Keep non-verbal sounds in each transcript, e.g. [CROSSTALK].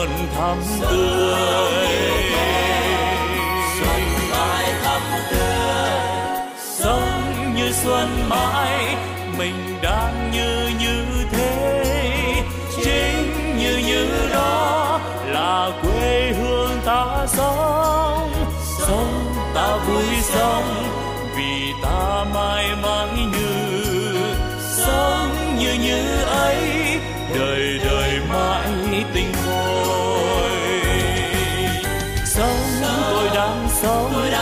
luôn thắm tươi. Xuân mãi thắm tươi sống như xuân mãi mình đang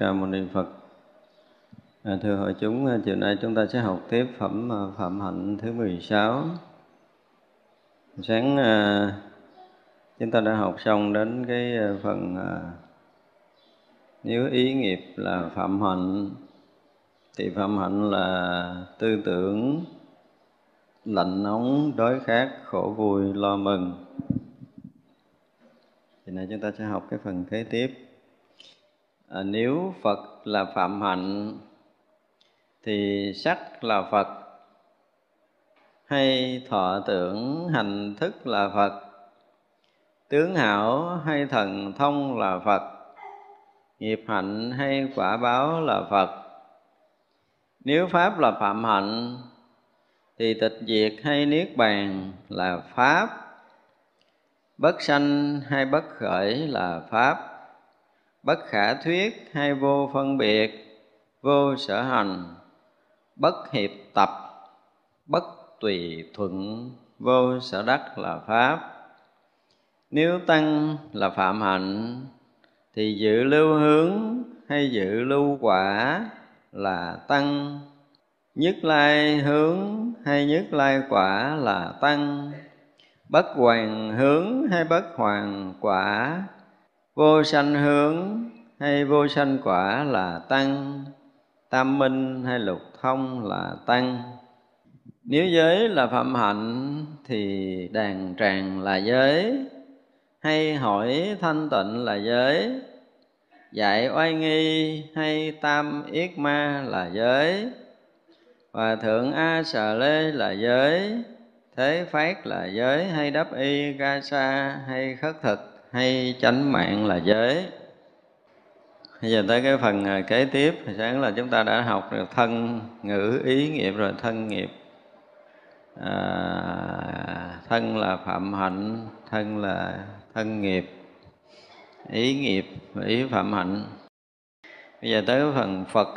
Ca Mâu Ni Phật. À, thưa hội chúng, à, chiều nay chúng ta sẽ học tiếp phẩm à, Phạm Hạnh thứ 16. Sáng à, chúng ta đã học xong đến cái à, phần nếu ý nghiệp là phạm hạnh thì phạm hạnh là tư tưởng lạnh nóng đói khát khổ vui lo mừng thì nay chúng ta sẽ học cái phần kế tiếp à, nếu phật là phạm hạnh thì sắc là phật. Hay thọ tưởng hành thức là phật. Tướng hảo hay thần thông là phật. Nghiệp hạnh hay quả báo là phật. Nếu pháp là phạm hạnh thì tịch diệt hay niết bàn là pháp. Bất sanh hay bất khởi là pháp bất khả thuyết hay vô phân biệt, vô sở hành. Bất hiệp tập, bất tùy thuận, vô sở đắc là pháp. Nếu tăng là phạm hạnh, thì dự lưu hướng hay dự lưu quả là tăng. Nhất lai hướng hay nhất lai quả là tăng. Bất hoàng hướng hay bất hoàng quả vô sanh hướng hay vô sanh quả là tăng, tam minh hay lục thông là tăng. Nếu giới là phạm hạnh thì đàn tràng là giới, hay hỏi thanh tịnh là giới. Dạy oai nghi hay tam yết ma là giới. Và thượng a sà lê là giới, thế phát là giới hay đắp y ca sa hay khất thực hay chánh mạng là giới. Bây giờ tới cái phần à, kế tiếp thì sáng là chúng ta đã học được thân ngữ ý nghiệp rồi thân nghiệp. À, thân là phạm hạnh thân là thân nghiệp. Ý nghiệp và ý phạm hạnh. Bây giờ tới phần phật.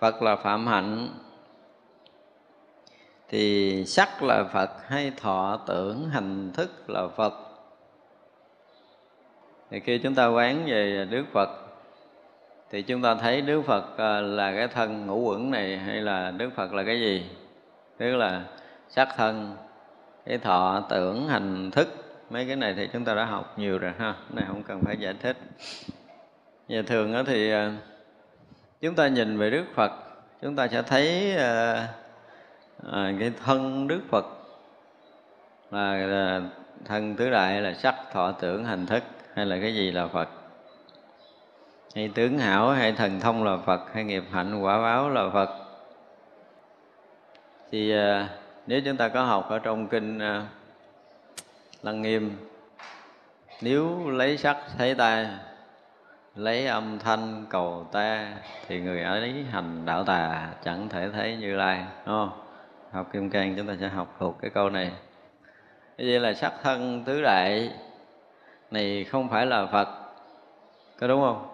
Phật là phạm hạnh. Thì sắc là phật hay thọ tưởng hành thức là phật thì khi chúng ta quán về đức phật thì chúng ta thấy đức phật à, là cái thân ngũ quẩn này hay là đức phật là cái gì? Tức là sắc thân cái thọ tưởng hành thức. Mấy cái này thì chúng ta đã học nhiều rồi ha. Này không cần phải giải thích. Và thường đó thì à, chúng ta nhìn về đức phật chúng ta sẽ thấy à, à, cái thân đức phật là, là thân tứ đại là sắc thọ tưởng hành thức hay là cái gì là phật? Hay tướng hảo, hay thần thông là phật, hay nghiệp hạnh, quả báo là phật? Thì à, nếu chúng ta có học ở trong kinh à, lăng nghiêm, nếu lấy sắc thấy ta lấy âm thanh cầu ta, thì người ấy hành đạo tà, chẳng thể thấy như lai, đúng không? Học kim cang chúng ta sẽ học thuộc cái câu này. Cái vậy là sắc thân tứ đại? Này không phải là phật. Có đúng không?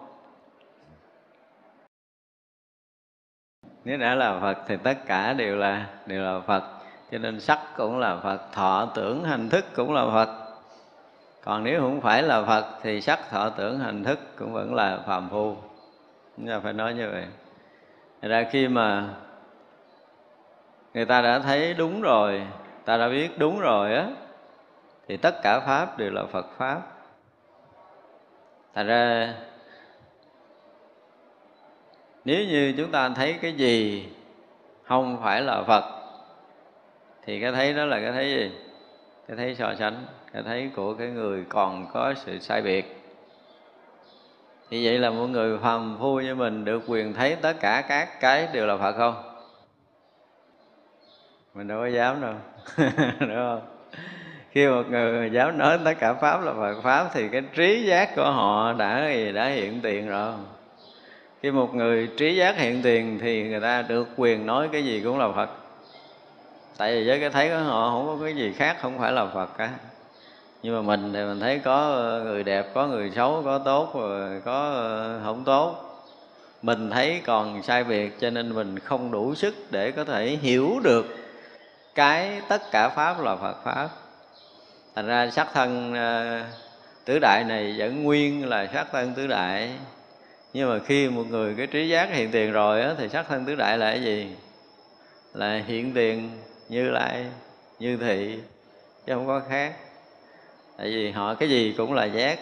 Nếu đã là phật thì tất cả đều là đều là phật. Cho nên sắc cũng là phật, thọ tưởng hành thức cũng là phật. Còn nếu không phải là phật thì sắc, thọ tưởng, hành thức cũng vẫn là phàm phu. Chúng ta phải nói như vậy. Thật ra khi mà người ta đã thấy đúng rồi, ta đã biết đúng rồi á, thì tất cả pháp đều là phật pháp thành ra, nếu như chúng ta thấy cái gì không phải là phật, thì cái thấy đó là cái thấy gì? Cái thấy so sánh, cái thấy của cái người còn có sự sai biệt. Thì vậy là một người phàm phu như mình được quyền thấy tất cả các cái đều là phật không? Mình đâu có dám đâu. [LAUGHS] Đúng không? Khi một người dám nói tất cả pháp là Phật pháp thì cái trí giác của họ đã đã hiện tiền rồi. Khi một người trí giác hiện tiền thì người ta được quyền nói cái gì cũng là Phật. Tại vì với cái thấy của họ không có cái gì khác, không phải là Phật cả. Nhưng mà mình thì mình thấy có người đẹp, có người xấu, có tốt, rồi có ờ, không tốt. Mình thấy còn sai biệt cho nên mình không đủ sức để có thể hiểu được cái tất cả pháp là Phật pháp thành ra sắc thân ờ, tứ đại này vẫn nguyên là sắc thân tứ đại. Nhưng mà khi một người cái trí giác hiện tiền rồi á, thì sắc thân tứ đại là cái gì? Là hiện tiền như lai như thị chứ không có khác. Tại vì họ cái gì cũng là giác.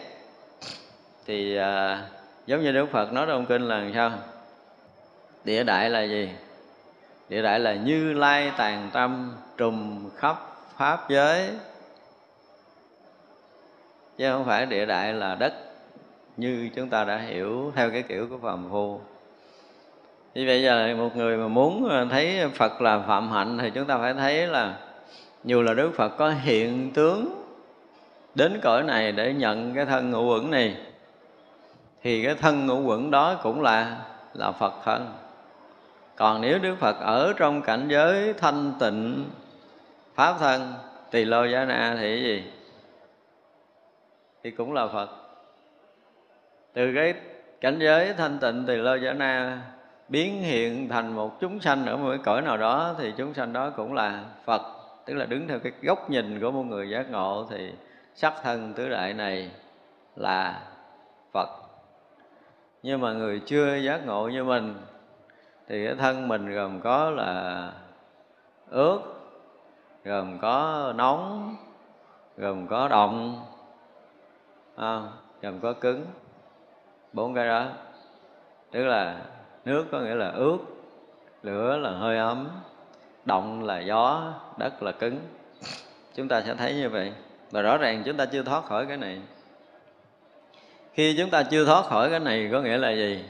Thì à, giống như đức phật nói trong kinh là sao? Địa đại là gì? Địa đại là như lai tàn tâm trùm khắp pháp giới chứ không phải địa đại là đất, như chúng ta đã hiểu theo cái kiểu của phàm phu. Như vậy giờ một người mà muốn à, thấy Phật là phạm hạnh thì chúng ta phải thấy là dù là Đức Phật có hiện tướng đến cõi này để nhận cái thân ngũ quẩn này, thì cái thân ngũ quẩn đó cũng là là Phật thân. Còn nếu Đức Phật ở trong cảnh giới thanh tịnh, pháp thân, tỳ lô giá na thì cái gì? Thì cũng là Phật. Từ cái cảnh giới thanh tịnh thì lô giả na biến hiện thành một chúng sanh ở một cái cõi nào đó, thì chúng sanh đó cũng là Phật, tức là đứng theo cái góc nhìn của một người giác ngộ, thì sắc thân tứ đại này là Phật. Nhưng mà người chưa giác ngộ như mình, thì cái thân mình gồm có là ướt gồm có nóng, gồm có động à, gồm có cứng. Bốn cái đó. Tức là nước có nghĩa là ướt lửa là hơi ấm động là gió đất là cứng. Chúng ta sẽ thấy như vậy. Và rõ ràng chúng ta chưa thoát khỏi cái này. Khi chúng ta chưa thoát khỏi cái này có nghĩa là gì?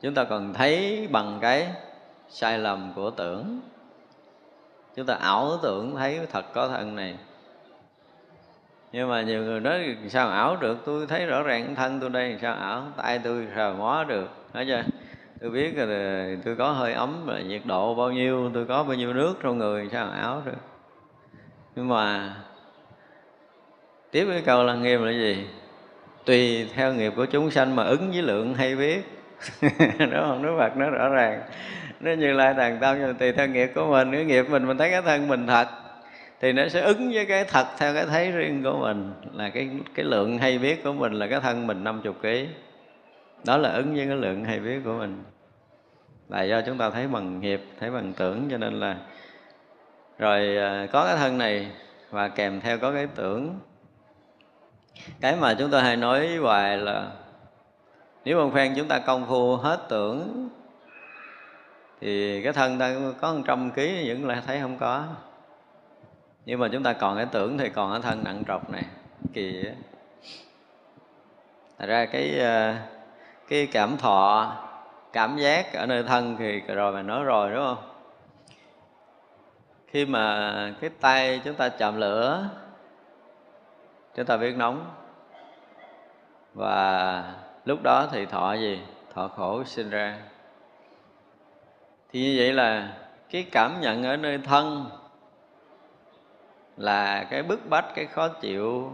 Chúng ta còn thấy bằng cái sai lầm của tưởng. Chúng ta ảo tưởng thấy thật có thân này nhưng mà nhiều người nói, sao ảo được? Tôi thấy rõ ràng thân tôi đây, sao ảo? Tay tôi sao mó được? Nói chưa tôi biết là tôi có hơi ấm là nhiệt độ bao nhiêu, tôi có bao nhiêu nước trong người, sao ảo được? Nhưng mà tiếp cái câu là nghiêm là gì? Tùy theo nghiệp của chúng sanh mà ứng với lượng hay biết. [LAUGHS] Đúng không? Đức Phật nó rõ ràng. Nó như lai tàn tâm, nhưng tùy theo nghiệp của mình cái nghiệp mình mình thấy cái thân mình thật thì nó sẽ ứng với cái thật theo cái thấy riêng của mình, là cái cái lượng hay biết của mình là cái thân mình 50 kg đó là ứng với cái lượng hay biết của mình. Là do chúng ta thấy bằng nghiệp thấy bằng tưởng, cho nên là rồi à, có cái thân này và kèm theo có cái tưởng. Cái mà chúng ta hay nói hoài là nếu một phen chúng ta công phu hết tưởng, thì cái thân ta có một trăm ký vẫn là thấy không có nhưng mà chúng ta còn cái tưởng thì còn cái thân nặng trọc này kỳ Thật ra cái ờ, cái cảm thọ, cảm giác ở nơi thân thì rồi mà nói rồi, đúng không? Khi mà cái tay chúng ta chạm lửa, chúng ta biết nóng. Và lúc đó thì thọ gì? Thọ khổ sinh ra. Thì như vậy là cái cảm nhận ở nơi thân là cái bức bách, cái khó chịu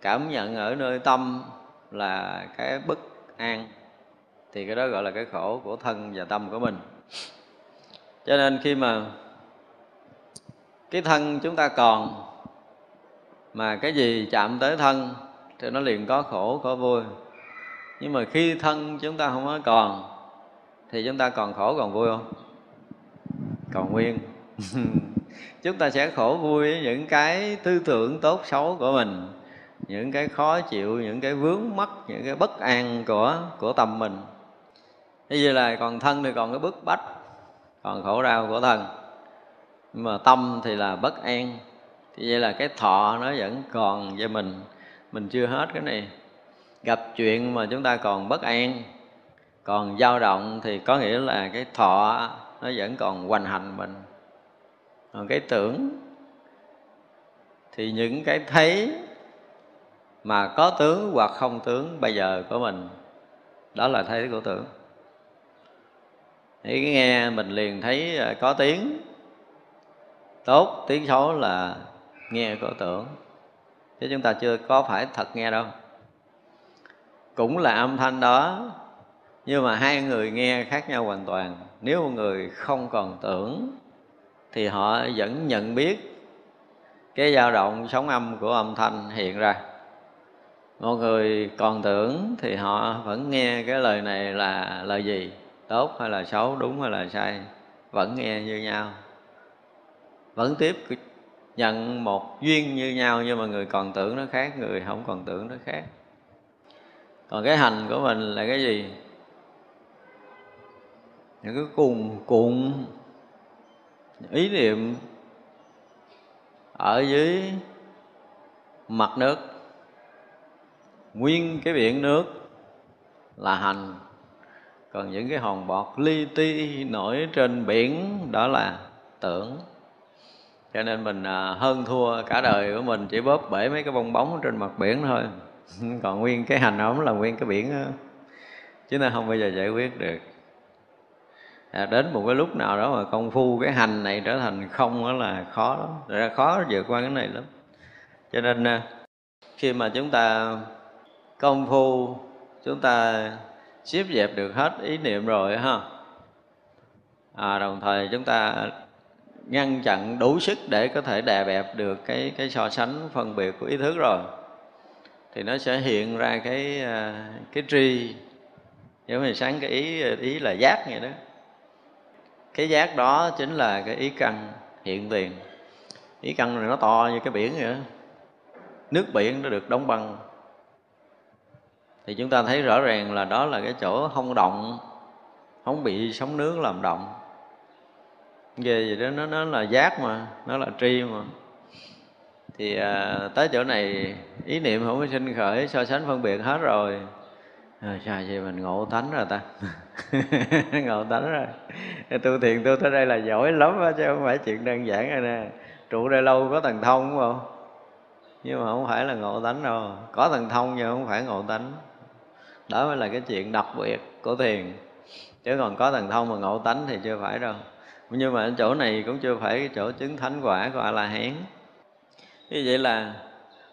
cảm nhận ở nơi tâm là cái bất an. Thì cái đó gọi là cái khổ của thân và tâm của mình. Cho nên khi mà cái thân chúng ta còn, mà cái gì chạm tới thân thì nó liền có khổ, có vui. Nhưng mà khi thân chúng ta không có còn, thì chúng ta còn khổ, còn vui không? Còn nguyên. [LAUGHS] chúng ta sẽ khổ vui với những cái tư tưởng tốt xấu của mình, những cái khó chịu, những cái vướng mắc, những cái bất an của của tâm mình. Như vậy là còn thân thì còn cái bức bách, còn khổ đau của thân. Nhưng mà tâm thì là bất an. Thì vậy là cái thọ nó vẫn còn với mình. Mình chưa hết cái này. Gặp chuyện mà chúng ta còn bất an, còn dao động thì có nghĩa là cái thọ nó vẫn còn hoành hành mình còn cái tưởng thì những cái thấy mà có tướng hoặc không tướng bây giờ của mình, đó là thấy của tưởng. Thì nghe mình liền thấy à, có tiếng, tốt tiếng xấu là nghe của tưởng. Chứ chúng ta chưa có phải thật nghe đâu. Cũng là âm thanh đó, nhưng mà hai người nghe khác nhau hoàn toàn. Nếu một người không còn tưởng thì họ vẫn nhận biết cái dao động sóng âm của âm thanh hiện ra. Một người còn tưởng thì họ vẫn nghe cái lời này là lời gì, tốt hay là xấu, đúng hay là sai, vẫn nghe như nhau. Vẫn tiếp nhận một duyên như nhau, nhưng mà người còn tưởng nó khác, người không còn tưởng nó khác. Còn cái hành của mình là cái gì? Những cái cùng cuộn ý niệm ở dưới mặt nước. Nguyên cái biển nước là hành. Còn những cái hòn bọt li ti nổi trên biển đó là tưởng. Cho nên mình à, hơn thua cả đời của mình chỉ bóp bể mấy cái bong bóng trên mặt biển thôi. [LAUGHS] Còn nguyên cái hành ống là nguyên cái biển đó. chứ nó không bao giờ giải quyết được à, đến một cái lúc nào đó mà công phu cái hành này trở thành không đó là khó lắm. Ra khó vượt qua cái này lắm. Cho nên à, khi mà chúng ta công phu chúng ta xếp dẹp được hết ý niệm rồi ha à, đồng thời chúng ta ngăn chặn đủ sức để có thể đè bẹp được cái cái so sánh phân biệt của ý thức rồi thì nó sẽ hiện ra cái à, cái tri. Giống như sáng cái ý ý là giác vậy đó cái giác đó chính là cái ý căn hiện tiền. Ý căn này nó to như cái biển vậy đó. Nước biển nó được đóng băng. Thì chúng ta thấy rõ ràng là đó là cái chỗ không động không bị sóng nước làm động. Về gì đó nó nó là giác mà nó là tri mà. Thì à, tới chỗ này ý niệm không có sinh khởi so sánh phân biệt hết rồi. À, sao vậy mình ngộ thánh rồi ta? [LAUGHS] [LAUGHS] ngộ tánh rồi. Tu thiền tu tới đây là giỏi lắm đó, chứ không phải chuyện đơn giản rồi nè. Trụ đây lâu có thần thông đúng không? Nhưng mà không phải là ngộ tánh đâu. Có thần thông nhưng không phải ngộ tánh. Đó mới là cái chuyện đặc biệt của thiền. Chứ còn có thần thông mà ngộ tánh thì chưa phải đâu. Nhưng mà ở chỗ này cũng chưa phải cái chỗ chứng thánh quả của a la hán như vậy là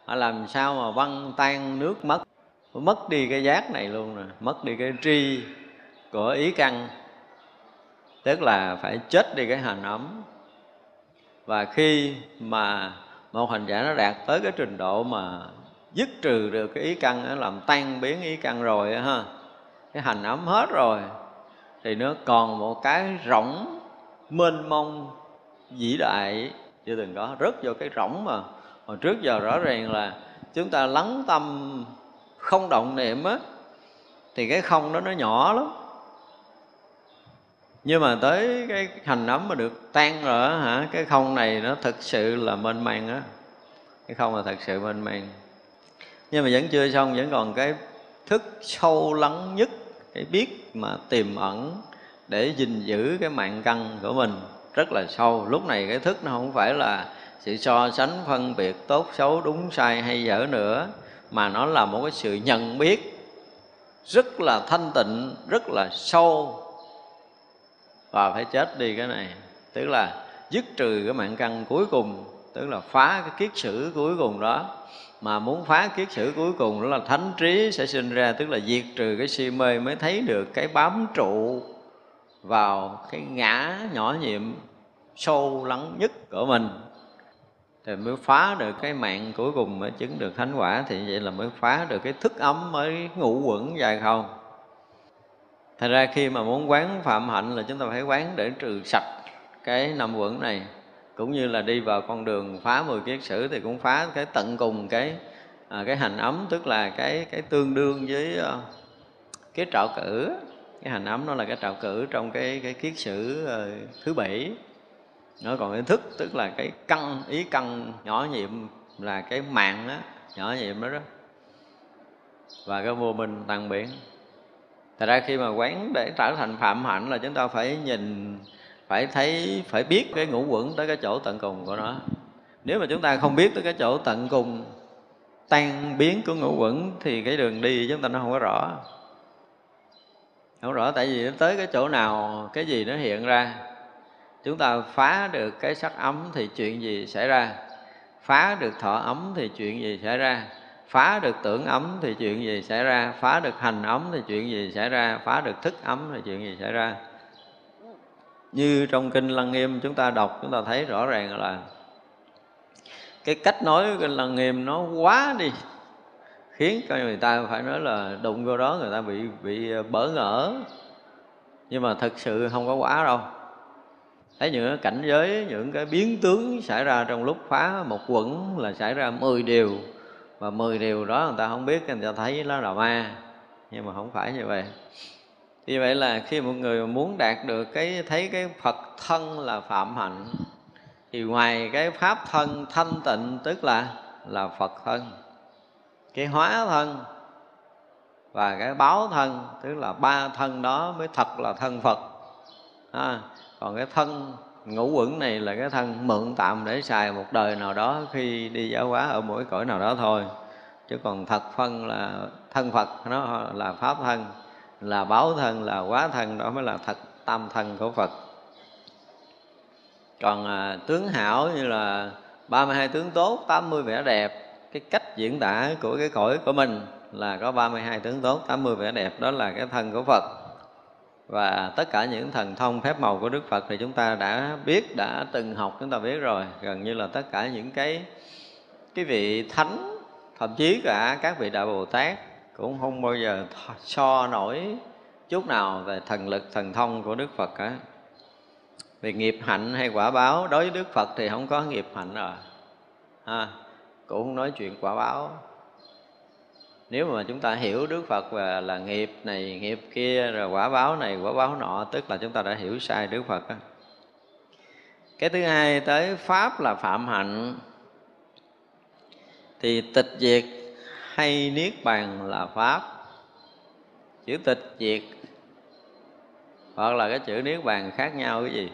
họ làm sao mà văng tan nước mất? Mất đi cái giác này luôn rồi mất đi cái tri của ý căn, tức là phải chết đi cái hành ấm. Và khi mà một hành giả nó đạt tới cái trình độ mà dứt trừ được cái ý căn làm tan biến ý căn rồi ha, cái hành ấm hết rồi, thì nó còn một cái rỗng mênh mông vĩ đại. Chưa từng có, rớt vô cái rỗng mà. Hồi trước giờ rõ ràng là chúng ta lắng tâm không động niệm á, thì cái không đó nó nhỏ lắm nhưng mà tới cái hành ấm mà được tan rồi hả, cái không này nó thực sự là mênh mang á. Cái không là thật sự mênh mang nhưng mà vẫn chưa xong, vẫn còn cái thức sâu lắng nhất, cái biết mà tiềm ẩn để gìn giữ cái mạng căn của mình rất là sâu. Lúc này cái thức nó không phải là sự so sánh, phân biệt tốt, xấu, đúng, sai, hay dở nữa, mà nó là một cái sự nhận biết rất là thanh tịnh, rất là sâu và phải chết đi cái này. Tức là dứt trừ cái mạng căn cuối cùng, tức là phá cái kiết sử cuối cùng đó. Mà muốn phá kiết sử cuối cùng đó là thánh trí sẽ sinh ra, tức là diệt trừ cái si mê mới thấy được cái bám trụ vào cái ngã nhỏ nhiệm sâu lắng nhất của mình. Thì mới phá được cái mạng cuối cùng mới chứng được thánh quả. Thì vậy là mới phá được cái thức ấm, mới ngủ quẩn dài không? Thật ra khi mà muốn quán phạm hạnh là chúng ta phải quán để trừ sạch cái năm quẩn này. Cũng như là đi vào con đường phá mười kiết sử thì cũng phá cái tận cùng cái à, cái hành ấm tức là cái cái tương đương với uh, cái trạo cử. Cái hành ấm nó là cái trạo cử trong cái cái kiết sử uh, thứ bảy. Nó còn cái thức tức là cái căn ý căn nhỏ nhiệm là cái mạng đó nhỏ nhiệm đó đó. Và cái vô minh tàn biển thật ra khi mà quán để trở thành phạm hạnh là chúng ta phải nhìn, phải thấy, phải biết cái ngũ quẩn tới cái chỗ tận cùng của nó. Nếu mà chúng ta không biết tới cái chỗ tận cùng, tan biến của ngũ quẩn thì cái đường đi chúng ta nó không có rõ. Không rõ tại vì tới cái chỗ nào cái gì nó hiện ra. Chúng ta phá được cái sắc ấm thì chuyện gì xảy ra? Phá được thọ ấm thì chuyện gì xảy ra? Phá được tưởng ấm thì chuyện gì xảy ra? Phá được hành ấm thì chuyện gì xảy ra? Phá được thức ấm thì chuyện gì xảy ra? Như trong kinh lăng nghiêm, chúng ta đọc, chúng ta thấy rõ ràng là cái cách nói của kinh lăng nghiêm nó quá đi, khiến cho người ta phải nói là đụng vô đó người ta bị bị ờ, bỡ ngỡ. Nhưng mà thực sự không có quá đâu. Thấy những cái cảnh giới, những cái biến tướng xảy ra trong lúc phá một quẩn là xảy ra 10 điều và 10 điều đó người ta không biết người ta thấy nó là ma. Nhưng mà không phải như vậy. Vì vậy là khi một người muốn đạt được cái thấy cái Phật thân là phạm hạnh thì ngoài cái pháp thân thanh tịnh tức là là Phật thân cái hóa thân và cái báo thân tức là ba thân đó mới thật là thân Phật. À, còn cái thân ngũ quẩn này là cái thân mượn tạm để xài một đời nào đó khi đi giáo hóa ở mỗi cõi nào đó thôi. Chứ còn thật phân là thân Phật nó là pháp thân là báo thân là quá thân đó mới là thật tam thân của Phật. Còn à, tướng hảo như là 32 tướng tốt 80 vẻ đẹp cái cách diễn tả của cái cõi của mình là có 32 tướng tốt 80 vẻ đẹp đó là cái thân của Phật và tất cả những thần thông phép màu của Đức Phật thì chúng ta đã biết đã từng học chúng ta biết rồi. Gần như là tất cả những cái cái vị thánh thậm chí cả các vị đại Bồ Tát cũng không bao giờ so nổi chút nào về thần lực thần thông của Đức Phật cả. Về nghiệp hạnh hay quả báo đối với Đức Phật thì không có nghiệp hạnh rồi. À, cũng không nói chuyện quả báo nếu mà chúng ta hiểu Đức Phật về là nghiệp này, nghiệp kia, rồi quả báo này, quả báo nọ, tức là chúng ta đã hiểu sai Đức Phật đó. cái thứ hai tới pháp là phạm hạnh. Thì tịch diệt hay niết bàn là pháp. Chữ tịch diệt hoặc là cái chữ niết bàn khác nhau cái gì?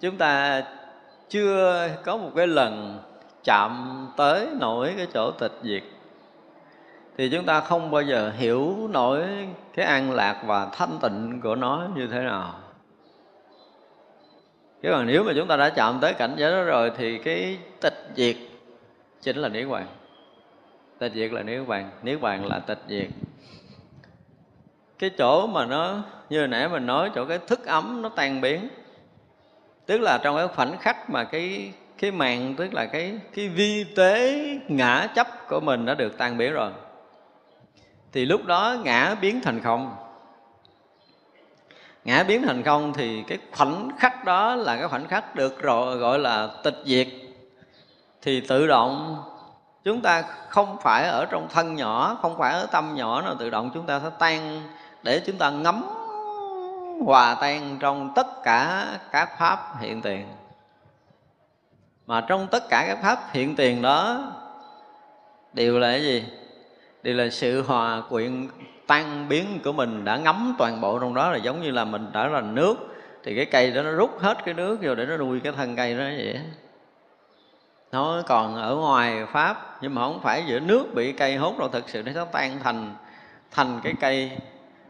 Chúng ta chưa có một cái lần chạm tới nổi cái chỗ tịch diệt thì chúng ta không bao giờ hiểu nổi cái an lạc và thanh tịnh của nó như thế nào. Chứ còn nếu mà chúng ta đã chạm tới cảnh giới đó rồi thì cái tịch diệt chính là niết bàn. Tịch diệt là niết bàn niết bàn là tịch diệt. Cái chỗ mà nó, như hồi nãy mình nói, chỗ cái thức ấm nó tan biến. Tức là trong cái khoảnh khắc mà cái cái màn, tức là cái cái vi tế ngã chấp của mình đã được tan biến rồi thì lúc đó ngã biến thành không. Ngã biến thành không thì cái khoảnh khắc đó là cái khoảnh khắc được rồi, gọi là tịch diệt. Thì tự động chúng ta không phải ở trong thân nhỏ, không phải ở tâm nhỏ nào, tự động chúng ta sẽ tan, để chúng ta ngắm hòa tan trong tất cả các pháp hiện tiền. Mà trong tất cả các pháp hiện tiền đó đều là cái gì? Thì là sự hòa quyện tan biến của mình đã ngấm toàn bộ trong đó là giống như là mình đã là nước. Thì cái cây đó nó rút hết cái nước vô để nó nuôi cái thân cây đó vậy nó còn ở ngoài pháp, nhưng mà không phải giữa nước bị cây hút đâu, thực sự nó tan thành thành cái cây.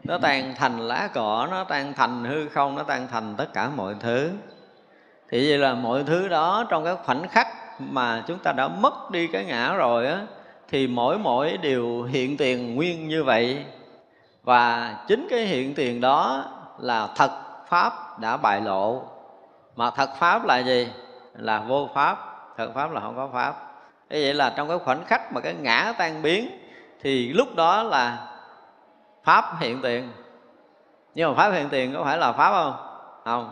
Nó tan thành lá cỏ nó tan thành hư không, nó tan thành tất cả mọi thứ. Thì vậy là mọi thứ đó trong cái khoảnh khắc mà chúng ta đã mất đi cái ngã rồi á thì mỗi mỗi điều hiện tiền nguyên như vậy. Và chính cái hiện tiền đó là thật pháp đã bại lộ. Mà thật pháp là gì? Là vô pháp. Thật pháp là không có pháp. Thế vậy là trong cái khoảnh khắc mà cái ngã tan biến, thì lúc đó là pháp hiện tiền. Nhưng mà pháp hiện tiền có phải là pháp không? Không.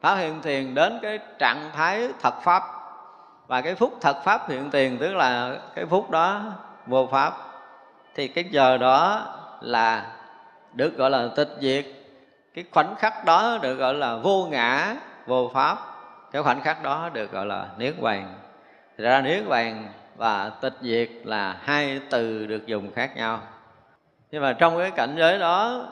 Pháp hiện tiền đến cái trạng thái thật pháp và cái phút thật pháp hiện tiền, tức là cái phút đó vô pháp. Thì cái giờ đó là được gọi là tịch diệt. Cái khoảnh khắc đó được gọi là vô ngã, vô pháp. Cái khoảnh khắc đó được gọi là niết bàn. Thì ra niết bàn và tịch diệt là hai từ được dùng khác nhau. Nhưng mà trong cái cảnh giới đó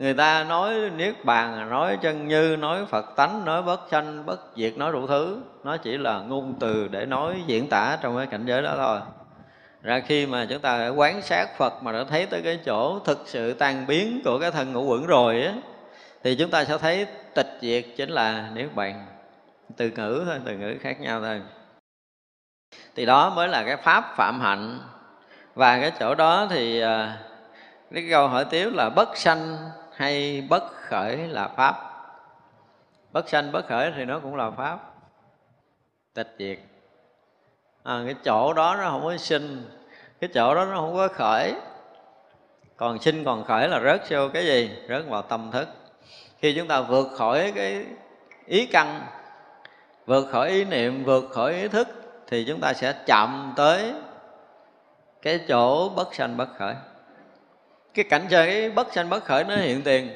người ta nói niết bàn, nói chân như, nói phật tánh, nói bất sanh bất diệt, nói đủ thứ. Nó chỉ là ngôn từ để nói diễn tả trong cái cảnh giới đó thôi. Ra khi mà chúng ta quán sát phật mà đã thấy tới cái chỗ thực sự tan biến của cái thân ngũ quẩn rồi á, thì chúng ta sẽ thấy tịch diệt chính là niết bàn. Từ ngữ thôi, từ ngữ khác nhau thôi. Thì đó mới là cái pháp phạm hạnh. Và cái chỗ đó thì à, cái câu hỏi tiếp là bất sanh hay bất khởi là pháp. Bất sanh bất khởi thì nó cũng là pháp. Tịch diệt. À, cái chỗ đó nó không có sinh cái chỗ đó nó không có khởi. Còn sinh còn khởi là rớt vô cái gì? Rớt vào tâm thức. Khi chúng ta vượt khỏi cái ý căn vượt khỏi ý niệm vượt khỏi ý thức thì chúng ta sẽ chạm tới cái chỗ bất sanh bất khởi cái cảnh giới bất sanh bất khởi nó hiện tiền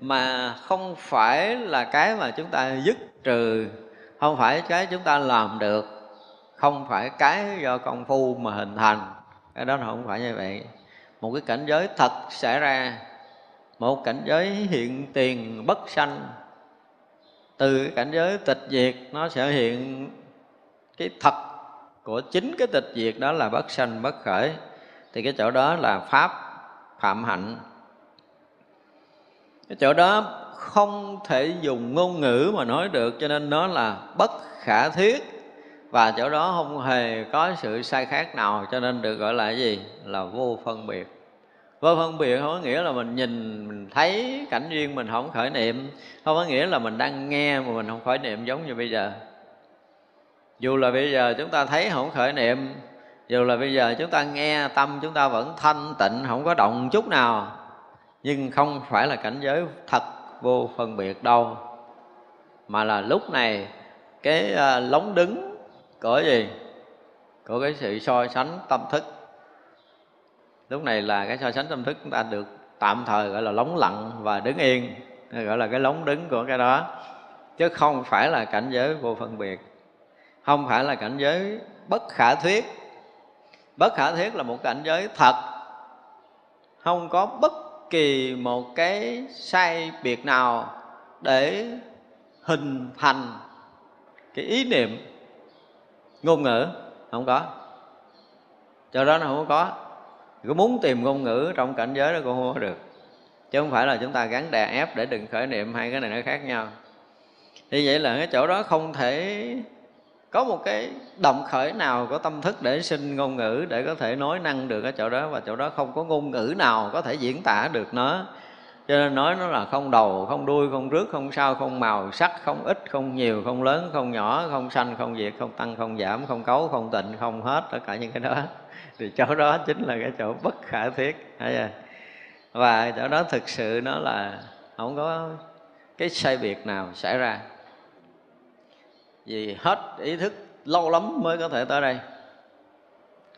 mà không phải là cái mà chúng ta dứt trừ, không phải cái chúng ta làm được, không phải cái do công phu mà hình thành. Cái đó không phải như vậy. Một cái cảnh giới thật xảy ra, một cảnh giới hiện tiền bất sanh, từ cái cảnh giới tịch diệt nó sẽ hiện cái thật của chính cái tịch diệt đó là bất sanh bất khởi. Thì cái chỗ đó là pháp phạm hạnh. Cái chỗ đó không thể dùng ngôn ngữ mà nói được, cho nên nó là bất khả thiết và chỗ đó không hề có sự sai khác nào, cho nên được gọi là cái gì? Là vô phân biệt. Vô phân biệt không có nghĩa là mình nhìn, mình thấy cảnh duyên mình không khởi niệm, không có nghĩa là mình đang nghe mà mình không khởi niệm giống như bây giờ. Dù là bây giờ chúng ta thấy không khởi niệm dù là bây giờ chúng ta nghe tâm chúng ta vẫn thanh tịnh, không có động chút nào, nhưng không phải là cảnh giới thật vô phân biệt đâu, mà là lúc này cái à, lóng đứng của gì? Của cái sự so sánh tâm thức. Lúc này là cái so sánh tâm thức chúng ta được tạm thời gọi là lóng lặng và đứng yên gọi là cái lóng đứng của cái đó, chứ không phải là cảnh giới vô phân biệt, không phải là cảnh giới bất khả thuyết bất khả thiết là một cảnh giới thật. Không có bất kỳ một cái sai biệt nào để hình thành cái ý niệm ngôn ngữ. Không có. Cho đó nó không có. Cứ muốn tìm ngôn ngữ trong cảnh giới đó cũng không có được. Chứ không phải là chúng ta gắn đè ép để đừng khởi niệm hai cái này nó khác nhau. Thì vậy là cái chỗ đó không thể có một cái động khởi nào có tâm thức để sinh ngôn ngữ để có thể nói năng được ở chỗ đó và chỗ đó không có ngôn ngữ nào có thể diễn tả được nó? Cho nên nói nó là không đầu, không đuôi, không rước, không sao không màu, sắc, không ít, không nhiều, không lớn, không nhỏ, không sanh, không diệt, không tăng, không giảm, không cấu, không tịnh, không hết, tất cả những cái đó. Thì chỗ đó chính là cái chỗ bất khả thiết và chỗ đó thực sự nó là không có cái sai biệt nào xảy ra vì hết ý thức lâu lắm mới có thể tới đây.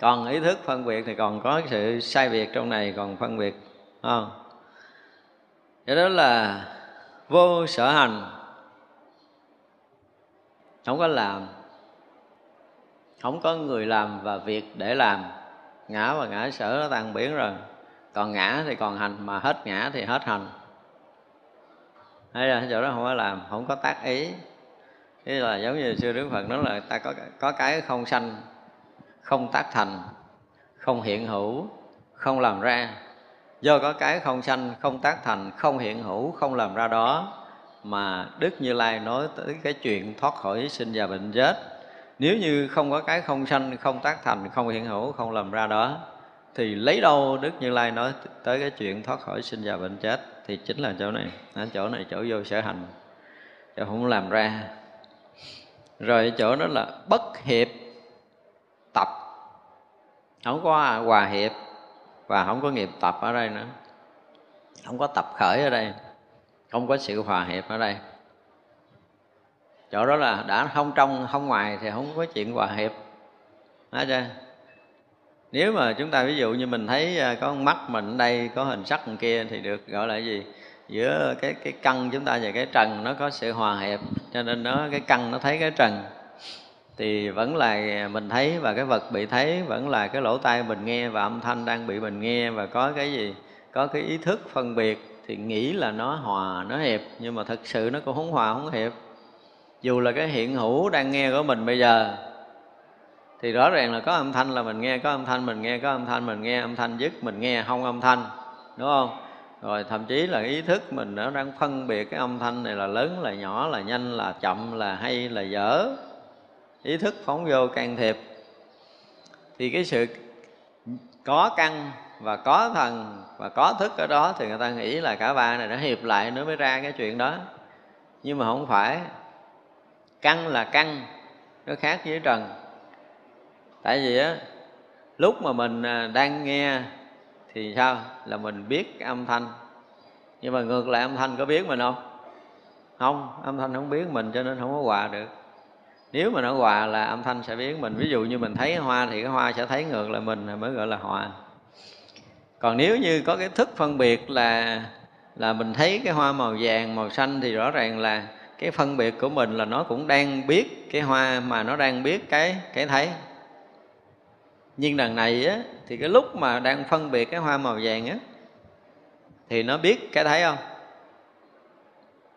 Còn ý thức phân biệt thì còn có sự sai biệt trong này, còn phân biệt không? Cái đó là vô sở hành. Không có làm. Không có người làm và việc để làm. Ngã và ngã sở nó tan biến rồi. Còn ngã thì còn hành, mà hết ngã thì hết hành. Hay là chỗ đó không có làm, không có tác ý thế là giống như sư đức phật nói là ta có có cái không sanh, không tác thành, không hiện hữu, không làm ra. Do có cái không sanh, không tác thành, không hiện hữu, không làm ra đó mà đức như lai nói tới cái chuyện thoát khỏi sinh già bệnh chết. Nếu như không có cái không sanh, không tác thành, không hiện hữu, không làm ra đó, thì lấy đâu đức như lai nói tới cái chuyện thoát khỏi sinh già bệnh chết? Thì chính là chỗ này. Ở chỗ này chỗ vô sở hành. Chỗ không làm ra rồi chỗ đó là bất hiệp tập. Không có hòa hiệp và không có nghiệp tập ở đây nữa. Không có tập khởi ở đây. Không có sự hòa hiệp ở đây. Chỗ đó là đã không trong, không ngoài thì không có chuyện hòa hiệp. Nói chưa? nếu mà chúng ta ví dụ như mình thấy à, có mắt mình ở đây, có hình sắc kia thì được gọi là gì? Giữa cái cái căn chúng ta và cái trần nó có sự hòa hiệp, cho nên nó, cái căn nó thấy cái trần. Thì vẫn là mình thấy và cái vật bị thấy, vẫn là cái lỗ tai mình nghe và âm thanh đang bị mình nghe và có cái gì, có cái ý thức phân biệt thì nghĩ là nó hòa, nó hiệp, nhưng mà thật sự nó cũng không hòa, không hiệp. Dù là cái hiện hữu đang nghe của mình bây giờ, thì rõ ràng là có âm thanh là mình nghe, có âm thanh mình nghe, có âm thanh mình nghe, âm thanh dứt mình nghe, không âm thanh, đúng không? Rồi thậm chí là ý thức mình nó đang phân biệt cái âm thanh này là lớn, là nhỏ, là nhanh, là chậm, là hay, là dở. Ý thức phóng vô can thiệp. Thì cái sự có căn và có thần và có thức ở đó thì người ta nghĩ là cả ba này đã hiệp lại, nó mới ra cái chuyện đó. Nhưng mà không phải. Căn là căn, nó khác với trần. Tại vì á, lúc mà mình à, đang nghe thì sao? Là mình biết âm thanh. Nhưng mà ngược lại âm thanh có biết mình không? Không, âm thanh không biết mình cho nên không có hòa được. Nếu mà nó hòa là âm thanh sẽ biết mình. Ví dụ như mình thấy hoa thì cái hoa sẽ thấy ngược lại mình mới gọi là hòa. Còn nếu như có cái thức phân biệt là là mình thấy cái hoa màu vàng, màu xanh thì rõ ràng là cái phân biệt của mình là nó cũng đang biết cái hoa mà nó đang biết cái cái thấy nhưng đằng này á, thì cái lúc mà đang phân biệt cái hoa màu vàng á, thì nó biết cái thấy không?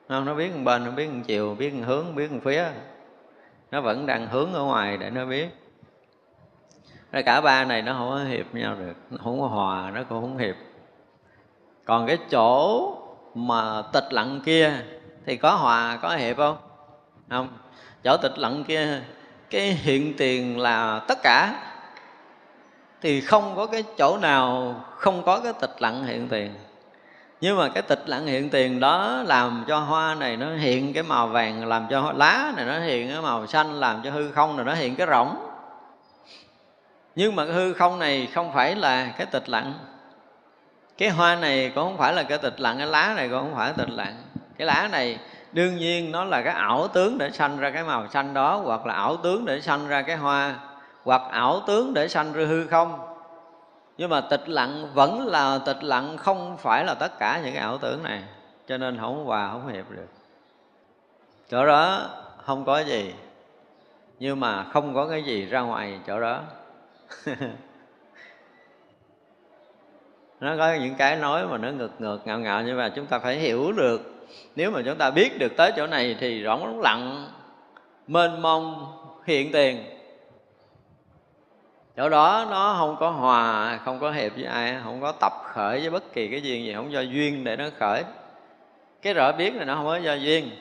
Không nó biết một bên, nó biết một chiều, biết một hướng, biết một phía. Nó vẫn đang hướng ở ngoài để nó biết. Rồi cả ba này nó không có hiệp nhau được, nó không có hòa, nó cũng không hiệp. Còn cái chỗ mà tịch lặng kia thì có hòa, có hiệp không? Không. Chỗ tịch lặng kia, cái hiện tiền là tất cả thì không có cái chỗ nào không có cái tịch lặng hiện tiền. Nhưng mà cái tịch lặng hiện tiền đó làm cho hoa này nó hiện cái màu vàng, làm cho lá này nó hiện cái màu xanh, làm cho hư không này nó hiện cái rỗng. Nhưng mà cái hư không này không phải là cái tịch lặng. Cái hoa này cũng không phải là cái tịch lặng, cái lá này cũng không phải tịch lặng. Cái lá này đương nhiên nó là cái ảo tướng để sanh ra cái màu xanh đó, hoặc là ảo tướng để sanh ra cái hoa hoặc ảo tướng để sanh ra hư không. Nhưng mà tịch lặng vẫn là tịch lặng, không phải là tất cả những cái ảo tưởng này. Cho nên không hòa, không hiệp được. Chỗ đó không có gì. Nhưng mà không có cái gì ra ngoài chỗ đó. [LAUGHS] Nó có những cái nói mà nó ngược ngược, ngạo ngạo như vậy, chúng ta phải hiểu được. Nếu mà chúng ta biết được tới chỗ này thì rõ lặng, mênh mông, hiện tiền chỗ đó nó không có hòa, không có hiệp với ai, không có tập khởi với bất kỳ cái duyên gì không do duyên để nó khởi. Cái rõ biết này nó không có do duyên.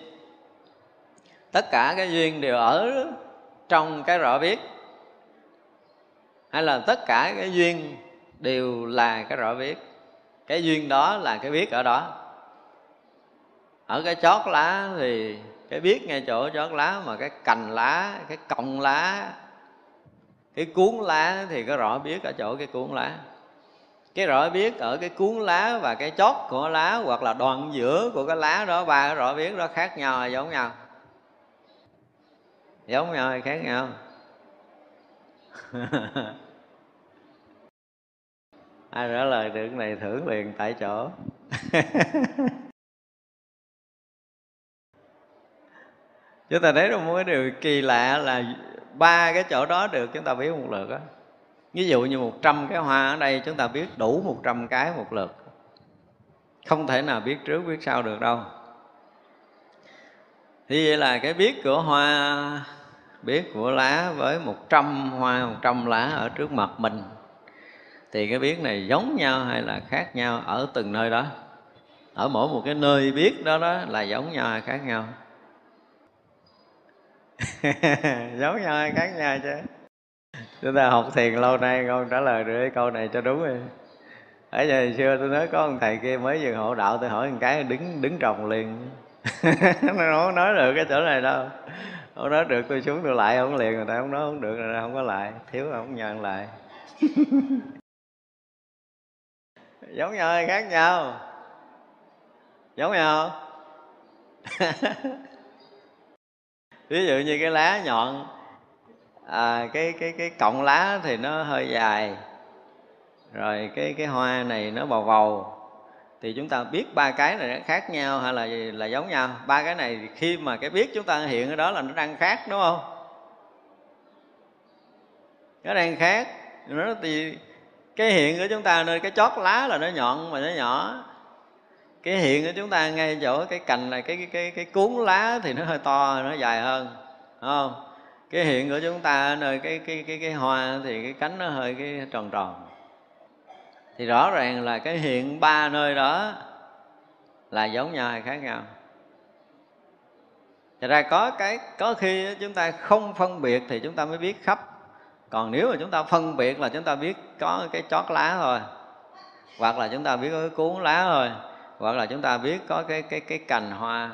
Tất cả cái duyên đều ở trong cái rõ biết. Hay là tất cả cái duyên đều là cái rõ biết. Cái duyên đó là cái biết ở đó. Ở cái chót lá thì cái biết ngay chỗ chót lá, mà cái cành lá, cái cọng lá cái cuốn lá thì có rõ biết ở chỗ cái cuốn lá. Cái rõ biết ở cái cuốn lá và cái chót của lá hoặc là đoạn giữa của cái lá đó, ba cái rõ biết đó khác nhau hay giống nhau. Giống nhau hay khác nhau? [LAUGHS] Ai trả lời được này thưởng liền tại chỗ. [LAUGHS] Chúng ta thấy được một cái điều kỳ lạ là ba cái chỗ đó được chúng ta biết một lượt á. Ví dụ như 100 cái hoa ở đây chúng ta biết đủ 100 cái một lượt. Không thể nào biết trước biết sau được đâu. Thì vậy là cái biết của hoa, biết của lá với 100 hoa 100 lá ở trước mặt mình, thì cái biết này giống nhau hay là khác nhau ở từng nơi đó? Ở mỗi một cái nơi biết đó đó là giống nhau hay khác nhau? [LAUGHS] giống nhau hay khác nhau chứ. Chúng ta học thiền lâu nay, con trả lời được cái câu này cho đúng rồi. Ở giờ xưa tôi nói có ông thầy kia mới vừa hộ đạo, tôi hỏi một cái, đứng đứng trồng liền. [LAUGHS] Nó không nói được cái chỗ này đâu. Không nói được, tôi xuống tôi lại không liền người ta không nói không được rồi không có lại. Thiếu không nhận lại. [LAUGHS] Giống nhau hay khác nhau? Giống nhau? Ví dụ như cái lá nhọn à, cái cái cái cọng lá thì nó hơi dài rồi cái cái hoa này nó bầu bầu. Thì chúng ta biết ba cái này nó khác nhau hay là là giống nhau? Ba cái này khi mà cái biết chúng ta hiện ở đó là nó đang khác đúng không? Nó đang khác. Nó thì cái hiện của chúng ta nơi cái chót lá là nó nhọn mà nó nhỏ cái hiện của chúng ta ngay chỗ cái cành này cái cái cái, cái cuốn lá thì nó hơi to nó dài hơn đúng không? Cái hiện của chúng ta nơi cái cái cái cái hoa thì cái cánh nó hơi cái tròn tròn. Thì rõ ràng là cái hiện ba nơi đó là giống nhau hay khác nhau. Thật ra có cái có khi chúng ta không phân biệt thì chúng ta mới biết khắp. Còn nếu mà chúng ta phân biệt là chúng ta biết có cái chót lá thôi hoặc là chúng ta biết có cái cuốn lá thôi hoặc là chúng ta biết có cái cái cái cành hoa.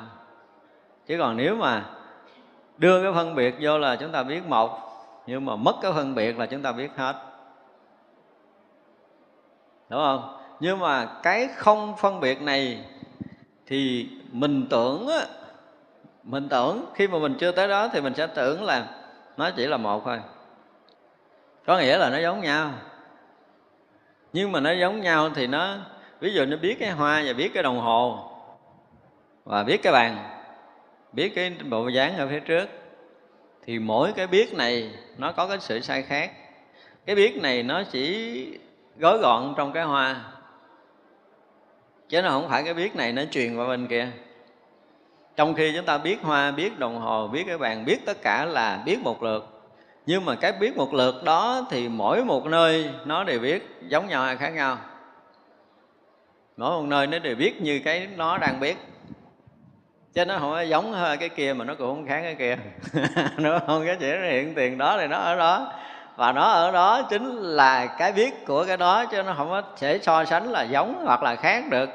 Chứ còn nếu mà đưa cái phân biệt vô là chúng ta biết một nhưng mà mất cái phân biệt là chúng ta biết hết. Đúng không? Nhưng mà cái không phân biệt này thì mình tưởng á, mình tưởng, khi mà mình chưa tới đó thì mình sẽ tưởng là nó chỉ là một thôi. Có nghĩa là nó giống nhau. Nhưng mà nó giống nhau thì nó ví dụ nó biết cái hoa và biết cái đồng hồ. Và biết cái bàn. Biết cái bộ dáng ở phía trước. Thì mỗi cái biết này nó có cái sự sai khác. Cái biết này nó chỉ gói gọn trong cái hoa. Chứ nó không phải cái biết này nó truyền qua bên kia. Trong khi chúng ta biết hoa, biết đồng hồ, biết cái bàn, biết tất cả là biết một lượt. Nhưng mà cái biết một lượt đó thì mỗi một nơi nó đều biết giống nhau hay khác nhau mỗi một nơi nó đều biết như cái nó đang biết. Chứ nó không có giống cái kia mà nó cũng không khác cái kia. [LAUGHS] Nó không cái chuyện hiện tiền đó thì nó ở đó. Và nó ở đó chính là cái biết của cái đó, chứ nó không có thể so sánh là giống hoặc là khác được.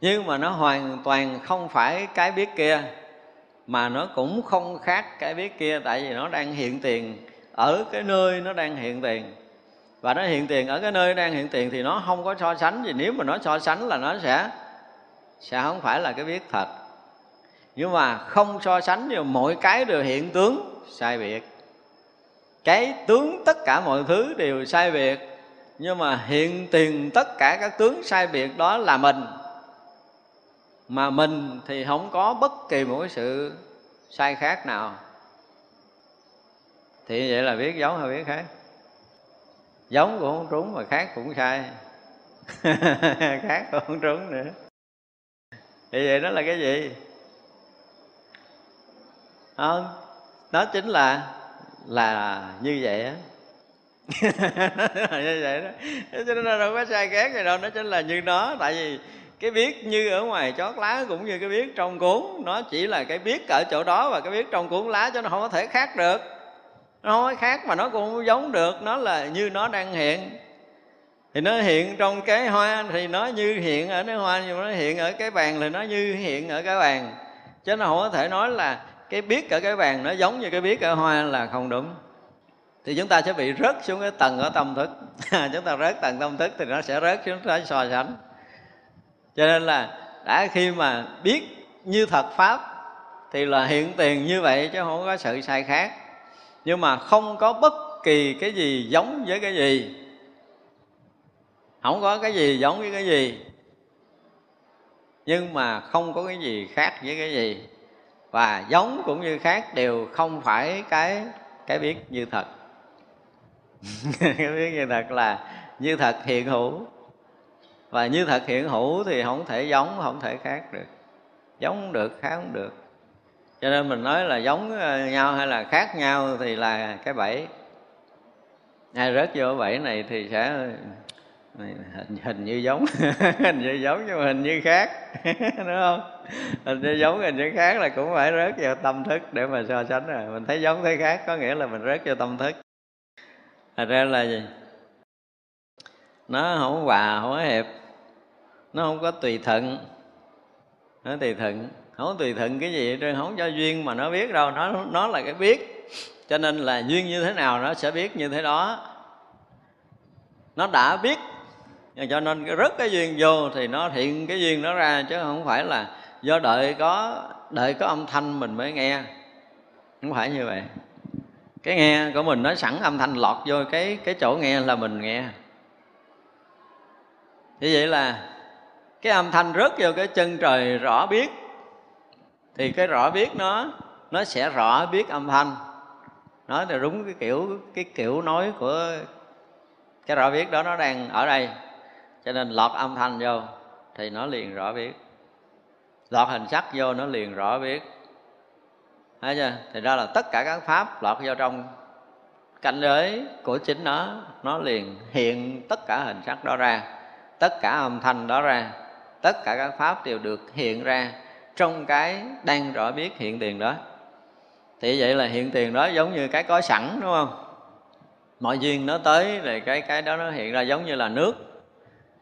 Nhưng mà nó hoàn toàn không phải cái biết kia, mà nó cũng không khác cái biết kia, tại vì nó đang hiện tiền. Ở cái nơi nó đang hiện tiền và nó hiện tiền, ở cái nơi đang hiện tiền thì nó không có so sánh gì. Nếu mà nó so sánh là nó sẽ sẽ không phải là cái biết thật. Nhưng mà không so sánh thì mọi cái đều hiện tướng sai biệt. Cái tướng tất cả mọi thứ đều sai biệt. Nhưng mà hiện tiền tất cả các tướng sai biệt đó là mình. Mà mình thì không có bất kỳ một cái sự sai khác nào. Thì vậy là biết giống hay biết khác? Giống cũng không trúng mà khác cũng sai. [LAUGHS] Khác cũng không trúng nữa. Thì vậy đó là cái gì? Không nó chính là là như vậy á. [LAUGHS] Như vậy đó. Cho nên là đâu có sai khác gì đâu. Nó chính là như nó. Tại vì cái biết như ở ngoài chót lá cũng như cái biết trong cuốn. Nó chỉ là cái biết ở chỗ đó và cái biết trong cuốn lá cho nó không có thể khác được nó không có khác mà nó cũng không giống được, nó là như nó đang hiện. Thì nó hiện trong cái hoa, thì nó như hiện ở cái hoa, nhưng mà nó hiện ở cái bàn thì nó như hiện ở cái bàn. Chứ nó không có thể nói là cái biết ở cái bàn nó giống như cái biết ở hoa là không đúng. Thì chúng ta sẽ bị rớt xuống cái tầng ở tâm thức. [LAUGHS] Chúng ta rớt tầng tâm thức thì nó sẽ rớt xuống cái so sánh. Cho nên là đã khi mà biết như thật pháp thì là hiện tiền như vậy chứ không có sự sai khác nhưng mà không có bất kỳ cái gì giống với cái gì. Không có cái gì giống với cái gì. Nhưng mà không có cái gì khác với cái gì. Và giống cũng như khác đều không phải cái cái biết như thật. [LAUGHS] Cái biết như thật là như thật hiện hữu. Và như thật hiện hữu thì không thể giống, không thể khác được. Giống không được, khác không được cho nên mình nói là giống ờ, nhau hay là khác nhau thì là cái bẫy. Ai rớt vô bẫy này thì sẽ ờ, hình, hình như giống [LAUGHS] hình như giống nhưng mà hình như khác [LAUGHS] đúng không? Hình như giống hình như khác là cũng phải rớt vào tâm thức để mà so sánh rồi. Mình thấy giống thấy khác có nghĩa là mình rớt vào tâm thức. Thật ra là gì? Nó không hòa không hẹp nó không có tùy thuận nó tùy thuận không tùy thuận cái gì trên không cho duyên mà nó biết đâu, nó nó là cái biết. Cho nên là duyên như thế nào nó sẽ biết như thế đó. Nó đã biết cho nên rất cái duyên vô thì nó hiện cái duyên nó ra, chứ không phải là do đợi có đợi có âm thanh mình mới nghe. Không phải như vậy. Cái nghe của mình nó sẵn âm thanh lọt vô cái cái chỗ nghe là mình nghe. Như vậy là cái âm thanh rớt vô cái chân trời rõ biết thì cái rõ biết nó nó sẽ rõ biết âm thanh. Nó là đúng cái kiểu cái kiểu nói của cái rõ biết đó nó đang ở đây. Cho nên lọt âm thanh vô thì nó liền rõ biết. Lọt hình sắc vô nó liền rõ biết. Thấy chưa? Thì ra là tất cả các pháp lọt vô trong cảnh giới của chính nó nó liền hiện tất cả hình sắc đó ra, tất cả âm thanh đó ra, tất cả các pháp đều được hiện ra trong cái đang rõ biết hiện tiền đó. Thì vậy là hiện tiền đó giống như cái có sẵn, đúng không? Mọi duyên nó tới thì cái cái đó nó hiện ra giống như là nước.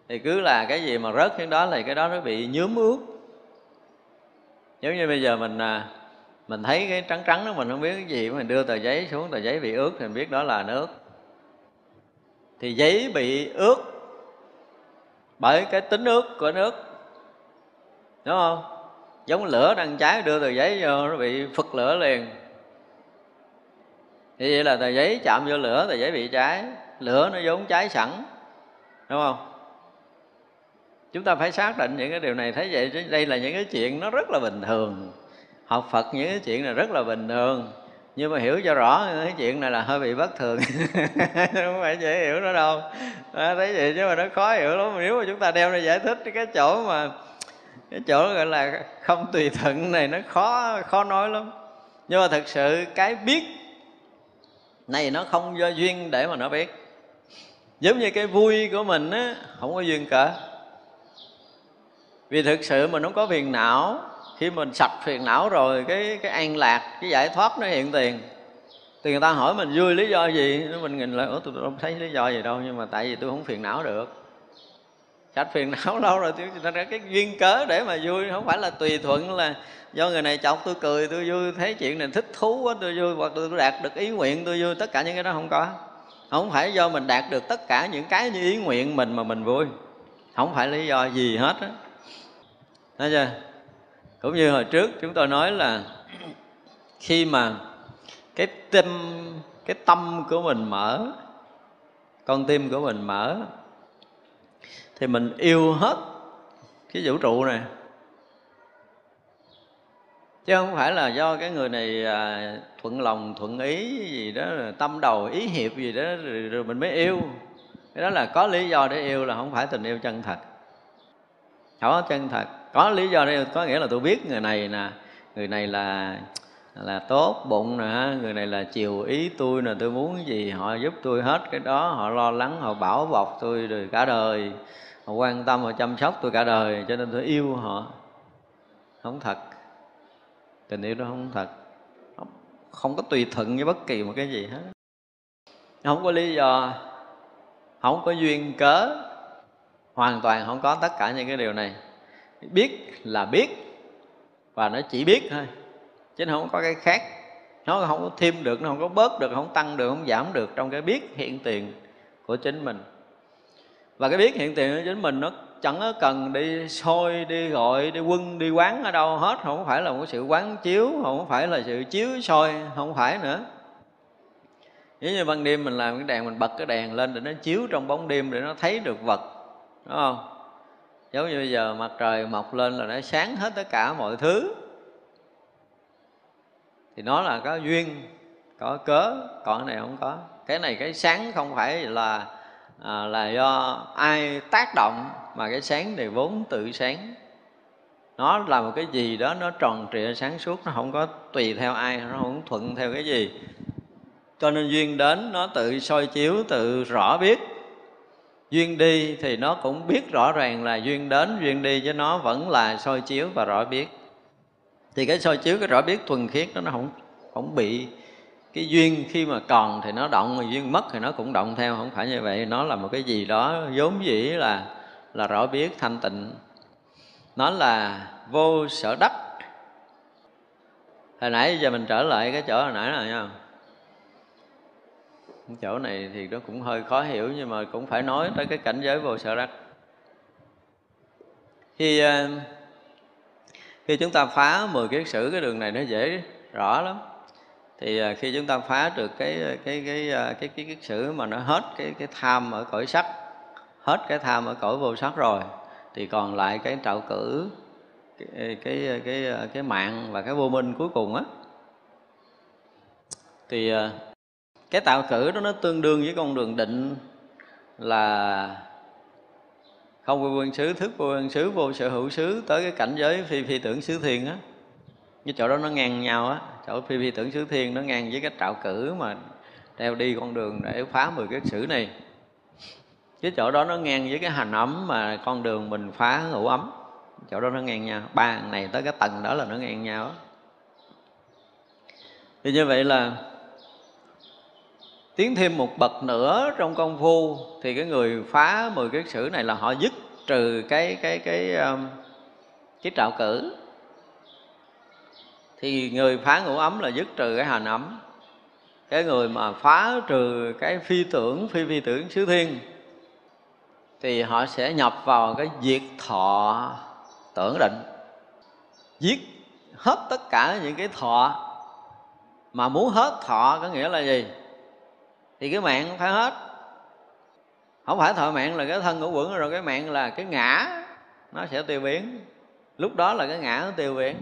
Thì cứ là cái gì mà rớt xuống đó thì cái đó nó bị nhúm ướt. Giống như bây giờ mình à, mình thấy cái trắng trắng đó, mình không biết cái gì, mình đưa tờ giấy xuống, tờ giấy bị ướt, thì mình biết đó là nước. Thì giấy bị ướt bởi cái tính ướt của nước, đúng không? Giống lửa đang cháy đưa tờ giấy vô nó bị phật lửa liền. Thì vậy là tờ giấy chạm vô lửa tờ giấy bị cháy. Lửa nó vốn cháy sẵn đúng không? Chúng ta phải xác định những cái điều này thấy vậy đây là những cái chuyện nó rất là bình thường. Học phật những cái chuyện này rất là bình thường. Nhưng mà hiểu cho rõ cái chuyện này là hơi bị bất thường. [LAUGHS] Không phải dễ hiểu nó đâu. À, thấy vậy chứ mà nó khó hiểu lắm. Nếu mà chúng ta đem ra giải thích cái chỗ mà cái chỗ gọi là không tùy thuận này nó khó khó nói lắm. Nhưng mà thật sự cái biết này nó không do duyên để mà nó biết. Giống như cái vui của mình á, không có duyên cả vì thực sự mình không có phiền não. Khi mình sạch phiền não rồi, cái cái an lạc, cái giải thoát nó hiện tiền. Thì người ta hỏi mình vui lý do gì? Mình nhìn lại, ủa tôi không thấy lý do gì đâu, nhưng mà tại vì tôi không phiền não được sạch phiền não [LAUGHS] lâu rồi thì ra cái duyên cớ để mà vui. Không phải là tùy thuận, là do người này chọc tôi cười, tôi vui, thấy chuyện này thích thú quá, tôi vui, hoặc tôi đạt được ý nguyện, tôi vui. Tất cả những cái đó không có. Không phải do mình đạt được tất cả những cái như ý nguyện mình mà mình vui. Không phải lý do gì hết á. Thấy chưa? Cũng như hồi trước chúng tôi nói là [CLEARS THROAT] khi mà cái tim, cái tâm của mình mở, con tim của mình mở thì mình yêu hết cái vũ trụ này. Chứ không phải là do cái người này à, thuận lòng thuận ý gì đó tâm đầu ý hiệp gì đó rồi, rồi mình mới yêu. Cái đó là có lý do để yêu là không phải tình yêu chân thật. Không có chân thật. Có lý do đây có nghĩa là tôi biết người này nè. Người này là là tốt bụng nè người này là chiều ý tôi nè tôi muốn gì họ giúp tôi hết cái đó. Họ lo lắng họ bảo bọc tôi rồi cả đời họ quan tâm họ chăm sóc tôi cả đời cho nên tôi yêu họ. Không thật. Tình yêu đó không thật. Không, không có tùy thuận với bất kỳ một cái gì hết. Không có lý do không có duyên cớ. Hoàn toàn không có tất cả những cái điều này. Biết là biết và nó chỉ biết thôi. Chứ nó không có cái khác. Nó không có thêm được nó không có bớt được không tăng được không giảm được trong cái biết hiện tiền của chính mình và cái biết hiện tiền chính mình nó chẳng có cần đi soi, đi gọi, đi quân, đi quán ở đâu hết. Không phải là một sự quán chiếu, không phải là sự chiếu soi, không phải nữa. Nếu như ban đêm mình làm cái đèn, mình bật cái đèn lên để nó chiếu trong bóng đêm để nó thấy được vật, đúng không? Giống như bây giờ mặt trời mọc lên là nó sáng hết tất cả mọi thứ. Thì nó là có duyên, có cớ, còn cái này không có. Cái này cái sáng không phải là à, là do ai tác động mà cái sáng này vốn tự sáng. Nó là một cái gì đó nó tròn trịa sáng suốt nó không có tùy theo ai nó không thuận theo cái gì. Cho nên duyên đến nó tự soi chiếu tự rõ biết. Duyên đi thì nó cũng biết rõ ràng là duyên đến duyên đi chứ nó vẫn là soi chiếu và rõ biết. Thì cái soi chiếu cái rõ biết thuần khiết đó nó không không bị cái duyên khi mà còn thì nó động, mà duyên mất thì nó cũng động theo. Không phải như vậy. Nó là một cái gì đó vốn dĩ là là rõ biết, thanh tịnh. Nó là vô sở đắc. Hồi nãy giờ mình trở lại cái chỗ hồi nãy rồi nha chỗ này thì nó cũng hơi khó hiểu, nhưng mà cũng phải nói tới cái cảnh giới vô sở đắc. Khi ờ, khi chúng ta phá 10 kiết sử, cái đường này nó dễ, rõ lắm thì à, khi chúng ta phá được cái à, à, cái cái cái cái kiết sử mà nó hết cái cái tham ở cõi sắc, hết cái tham ở cõi vô sắc rồi, thì còn lại cái trạo cử, cái cái cái cái mạng và cái vô minh cuối cùng á. Thì cái tạo cử đó nó tương đương với con đường định là không vô quân xứ, thức vô quân xứ, vô sở hữu xứ, tới cái cảnh giới phi phi tưởng xứ thiền á. Cái chỗ đó nó ngang nhau á chỗ phi phi tưởng xứ thiên nó ngang với cái trạo cử mà đeo đi con đường để phá 10 cái sử này. Cái chỗ đó nó ngang với cái hành ấm mà con đường mình phá ngủ ấm. Chỗ đó nó ngang nhau. Ba này tới cái tầng đó là nó ngang nhau. Đó. thì như vậy là tiến thêm một bậc nữa trong công phu thì cái người phá mười cái sử này là họ dứt trừ cái cái cái um, cái trạo cử thì người phá ngũ ấm là dứt trừ cái hành ấm. Cái người mà phá trừ cái phi tưởng, phi phi tưởng xứ thiên, thì họ sẽ nhập vào cái diệt thọ tưởng định. Giết hết tất cả những cái thọ mà muốn hết thọ có nghĩa là gì? Thì cái mạng phải hết. Không phải thọ mạng là cái thân của quẩn, rồi cái mạng là cái ngã, nó sẽ tiêu biến. Lúc đó là cái ngã nó tiêu biến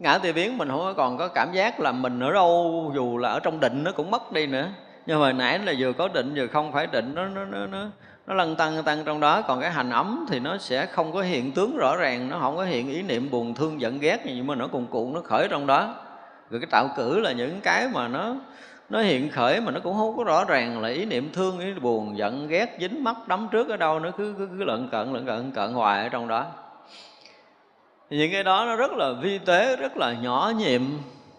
ngã tùy biến mình không còn có cảm giác là mình ở đâu dù là ở trong định nó cũng mất đi nữa. Nhưng hồi nãy là vừa có định vừa không phải định nó nó nó nó nó lăn tăng tăng trong đó. Còn cái hành ấm thì nó sẽ không có hiện tướng rõ ràng nó không có hiện ý niệm buồn thương giận ghét nhưng mà nó cùng cuộn nó khởi trong đó. Rồi cái tạo cử là những cái mà nó nó hiện khởi mà nó cũng không có rõ ràng là ý niệm thương ý buồn giận ghét dính mắt đắm trước ở đâu nó cứ cứ, cứ lận cận lận cận cận hoài ở trong đó thì những cái đó nó rất là vi tế rất là nhỏ nhiệm.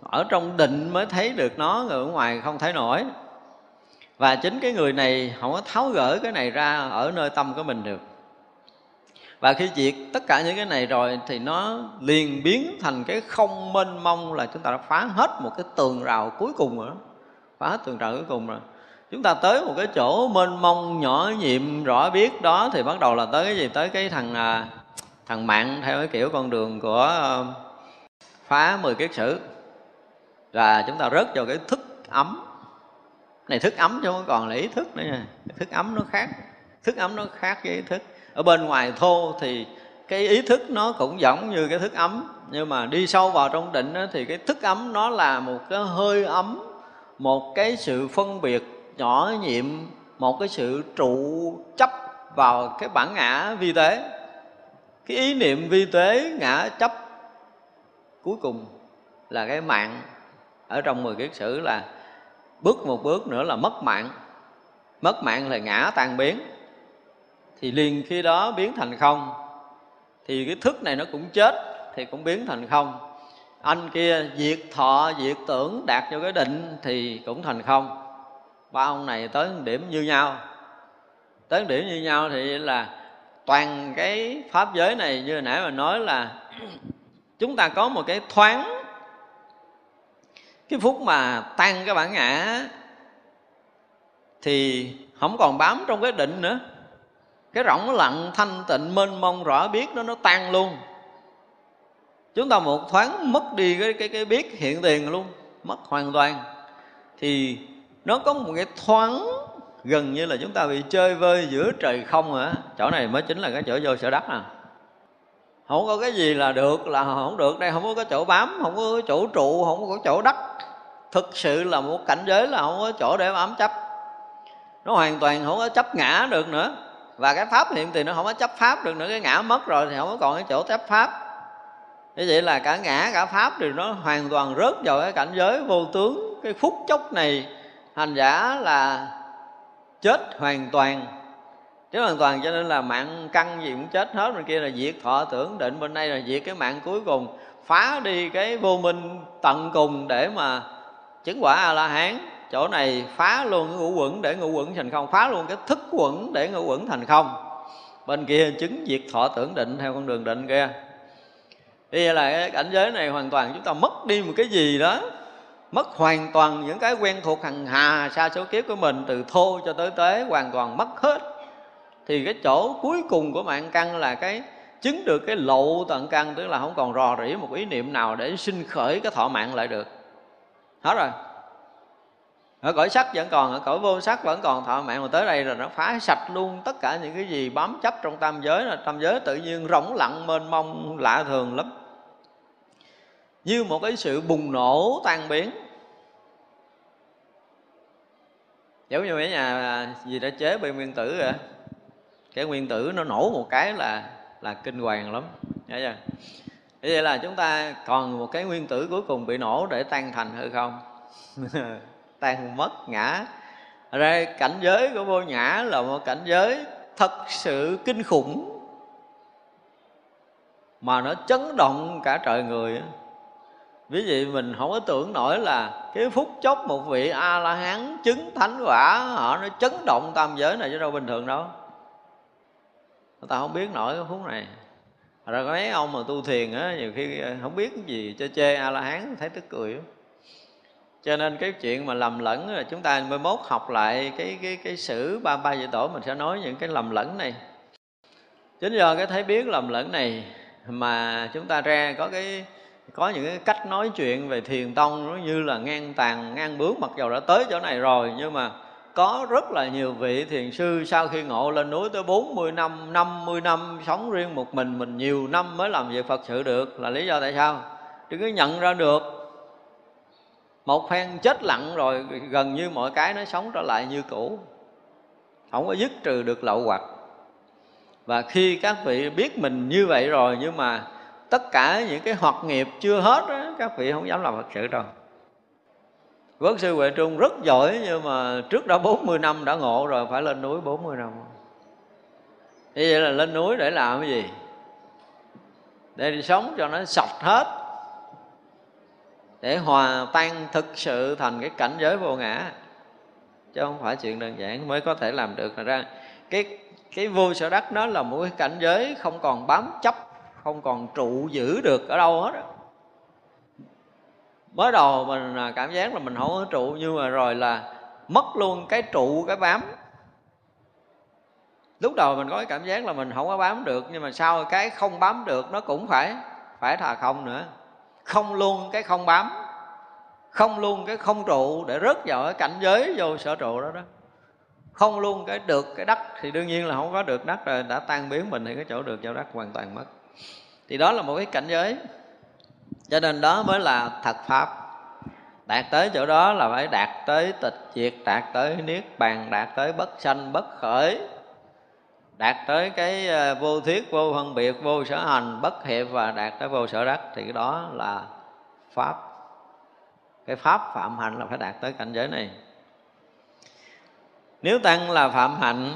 Ở trong định mới thấy được nó người ở ngoài không thấy nổi. Và chính cái người này không có tháo gỡ cái này ra ở nơi tâm của mình được. Và khi diệt tất cả những cái này rồi thì nó liền biến thành cái không mênh mông là chúng ta đã phá hết một cái tường rào cuối cùng rồi đó. Phá hết tường rào cuối cùng rồi. Chúng ta tới một cái chỗ mênh mông nhỏ nhiệm rõ biết đó thì bắt đầu là tới cái gì? Tới cái thằng à, thằng mạng theo cái kiểu con đường của um, phá mười kiết sử. Là chúng ta rớt vào cái thức ấm. Này thức ấm chứ không còn là ý thức nữa nha. Thức ấm nó khác. Thức ấm nó khác với ý thức. Ở bên ngoài thô thì cái ý thức nó cũng giống như cái thức ấm. Nhưng mà đi sâu vào trong định đó, thì cái thức ấm nó là một cái hơi ấm một cái sự phân biệt nhỏ nhiệm một cái sự trụ chấp vào cái bản ngã vi tế cái ý niệm vi tế ngã chấp cuối cùng là cái mạng ở trong mười kiết sử là bước một bước nữa là mất mạng. Mất mạng là ngã tan biến. Thì liền khi đó biến thành không. Thì cái thức này nó cũng chết, thì cũng biến thành không. Anh kia diệt thọ, diệt tưởng, đạt cho cái định thì cũng thành không. Ba ông này tới điểm như nhau. Tới điểm như nhau thì là toàn cái pháp giới này như nãy mà nói là [CLEARS THROAT] chúng ta có một cái thoáng. Cái phút mà tan cái bản ngã thì không còn bám trong cái định nữa. Cái rỗng lặng, thanh tịnh, mênh mông, rõ biết nó nó tan luôn. Chúng ta một thoáng mất đi cái cái cái biết hiện tiền luôn, mất hoàn toàn. Thì nó có một cái thoáng gần như là chúng ta bị chơi vơi giữa trời không hả? Chỗ này mới chính là cái chỗ vô sở đắc à. Không có cái gì là được, là không được. Đây không có cái chỗ bám, không có cái chỗ trụ, không có cái chỗ đất thực sự là một cảnh giới là không có chỗ để bám chấp. Nó hoàn toàn không có chấp ngã được nữa. Và cái pháp hiện thì nó không có chấp pháp được nữa. Cái ngã mất rồi thì không có còn cái chỗ chấp pháp. Như vậy là cả ngã, cả pháp thì nó hoàn toàn rớt vào cái cảnh giới vô tướng. Cái phút chốc này, hành giả là chết hoàn toàn. Chết hoàn toàn cho nên là mạng căn gì cũng chết hết bên kia là diệt thọ tưởng định bên đây là diệt cái mạng cuối cùng, phá đi cái vô minh tận cùng để mà chứng quả a la hán chỗ này phá luôn cái ngũ quẩn để ngũ quẩn thành không, phá luôn cái thức quẩn để ngũ quẩn thành không. Bên kia chứng diệt thọ tưởng định theo con đường định kia Bây giờ là cái cảnh giới này hoàn toàn chúng ta mất đi một cái gì đó. Mất hoàn toàn những cái quen thuộc hằng hà xa số kiếp của mình, Từ thô cho tới tế, hoàn toàn mất hết. Thì cái chỗ cuối cùng của mạng căn là cái, chứng được cái lộ tận căn, Tức là không còn rò rỉ một ý niệm nào để sinh khởi cái thọ mạng lại được. Hết rồi. Ở cõi sắc vẫn còn, ở cõi vô sắc vẫn còn, thọ mạng mà tới đây rồi nó phá sạch luôn tất cả những cái gì bám chấp trong tam giới là tam giới tự nhiên rỗng lặng, mênh mông, lạ thường lắm. Như một cái sự bùng nổ tan biến. Giống như mấy nhà gì đã chế bên nguyên tử rồi cái nguyên tử nó nổ một cái là là kinh hoàng lắm. Nhớ chưa? Vậy là chúng ta còn một cái nguyên tử cuối cùng bị nổ để tan thành hay không? [LAUGHS] Tan mất ngã. Ra cảnh giới của vô ngã là một cảnh giới thật sự kinh khủng, mà nó chấn động cả trời người ví dụ mình không có tưởng nổi là cái phút chốc một vị a la hán chứng thánh quả, họ nó chấn động tam giới này chứ đâu bình thường đâu. Người ta không biết nổi cái phút này. Rồi có mấy ông mà tu thiền á, nhiều khi ờ, không biết cái gì cho chê a la hán thấy tức cười. Cho nên cái chuyện mà lầm lẫn là chúng ta mới mốt học lại cái cái cái sử ba ba vị tổ, mình sẽ nói những cái lầm lẫn này. Chính do cái thấy biết lầm lẫn này mà chúng ta ra có cái có những cái cách nói chuyện về thiền tông nó như là ngang tàn ngang bướng mặc dầu đã tới chỗ này rồi nhưng mà có rất là nhiều vị thiền sư sau khi ngộ lên núi tới 40 năm, 50 năm sống riêng một mình mình nhiều năm mới làm việc Phật sự được. Là lý do tại sao? Đừng có nhận ra được. Một phen chết lặng rồi gần như mọi cái nó sống trở lại như cũ. Không có dứt trừ được lậu hoặc. Và khi các vị biết mình như vậy rồi nhưng mà tất cả những cái hoạt nghiệp chưa hết đó, các vị không dám làm Phật sự đâu. Quốc sư Huệ Trung rất giỏi nhưng mà trước đó 40 năm đã ngộ rồi phải lên núi 40 năm. Như vậy là lên núi để làm cái gì? Để đi sống cho nó sạch hết. Để hòa tan thực sự thành cái cảnh giới vô ngã. Chứ không phải chuyện đơn giản mới có thể làm được. Là ra cái cái vô sở đắc đó là một cái cảnh giới không còn bám chấp không còn trụ giữ được ở đâu hết đó. mới đầu mình à, cảm giác là mình không có trụ, nhưng mà rồi là mất luôn cái trụ, cái bám. Lúc đầu mình có cái cảm giác là mình không có bám được, nhưng mà sau cái không bám được nó cũng phải phải thà không nữa. Không luôn cái không bám, không luôn cái không trụ để rớt vào cái cảnh giới vô sở trụ đó đó. Không luôn cái được cái đất thì đương nhiên là không có được đất rồi, đã tan biến mình thì cái chỗ được chỗ đất hoàn toàn mất thì đó là một cái cảnh giới. Cho nên đó mới là thật pháp. Đạt tới chỗ đó là phải đạt tới tịch diệt, đạt tới niết bàn, đạt tới bất sanh, bất khởi. Đạt tới cái ờ, vô thuyết, vô phân biệt, vô sở hành, bất hiệp và đạt tới vô sở đắc thì cái đó là pháp. Cái pháp phạm hạnh là phải đạt tới cảnh giới này. Nếu tăng là phạm hạnh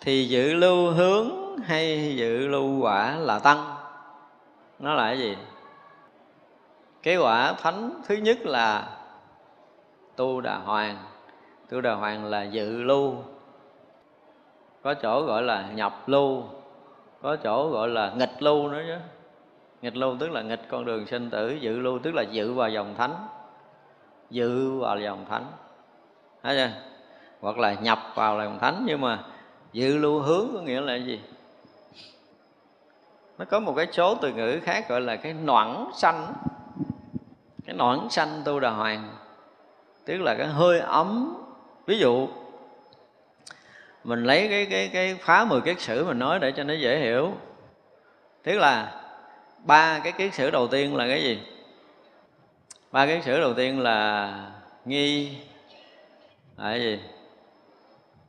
thì dự lưu hướng hay dự lưu quả là tăng? Nó là cái gì? Cái quả thánh thứ nhất là tu đà hoàng. Tu đà hoàng là dự lưu. Có chỗ gọi là nhập lưu. Có chỗ gọi là nghịch lưu nữa chứ. Nghịch lưu tức là nghịch con đường sinh tử, dự lưu tức là dự vào dòng thánh. Dự vào dòng thánh. Thấy chưa? Hoặc là nhập vào dòng thánh, nhưng mà dự lưu hướng có nghĩa là gì? Nó có một cái số từ ngữ khác gọi là cái noãn xanh cái noãn xanh tu đà hoàng, tức là cái hơi ấm. Ví dụ, mình lấy cái cái cái phá mười kiết sử mình nói để cho nó dễ hiểu. Tức là ba cái kiết sử đầu tiên là cái gì? Ba kiết sử đầu tiên là nghi, là cái gì?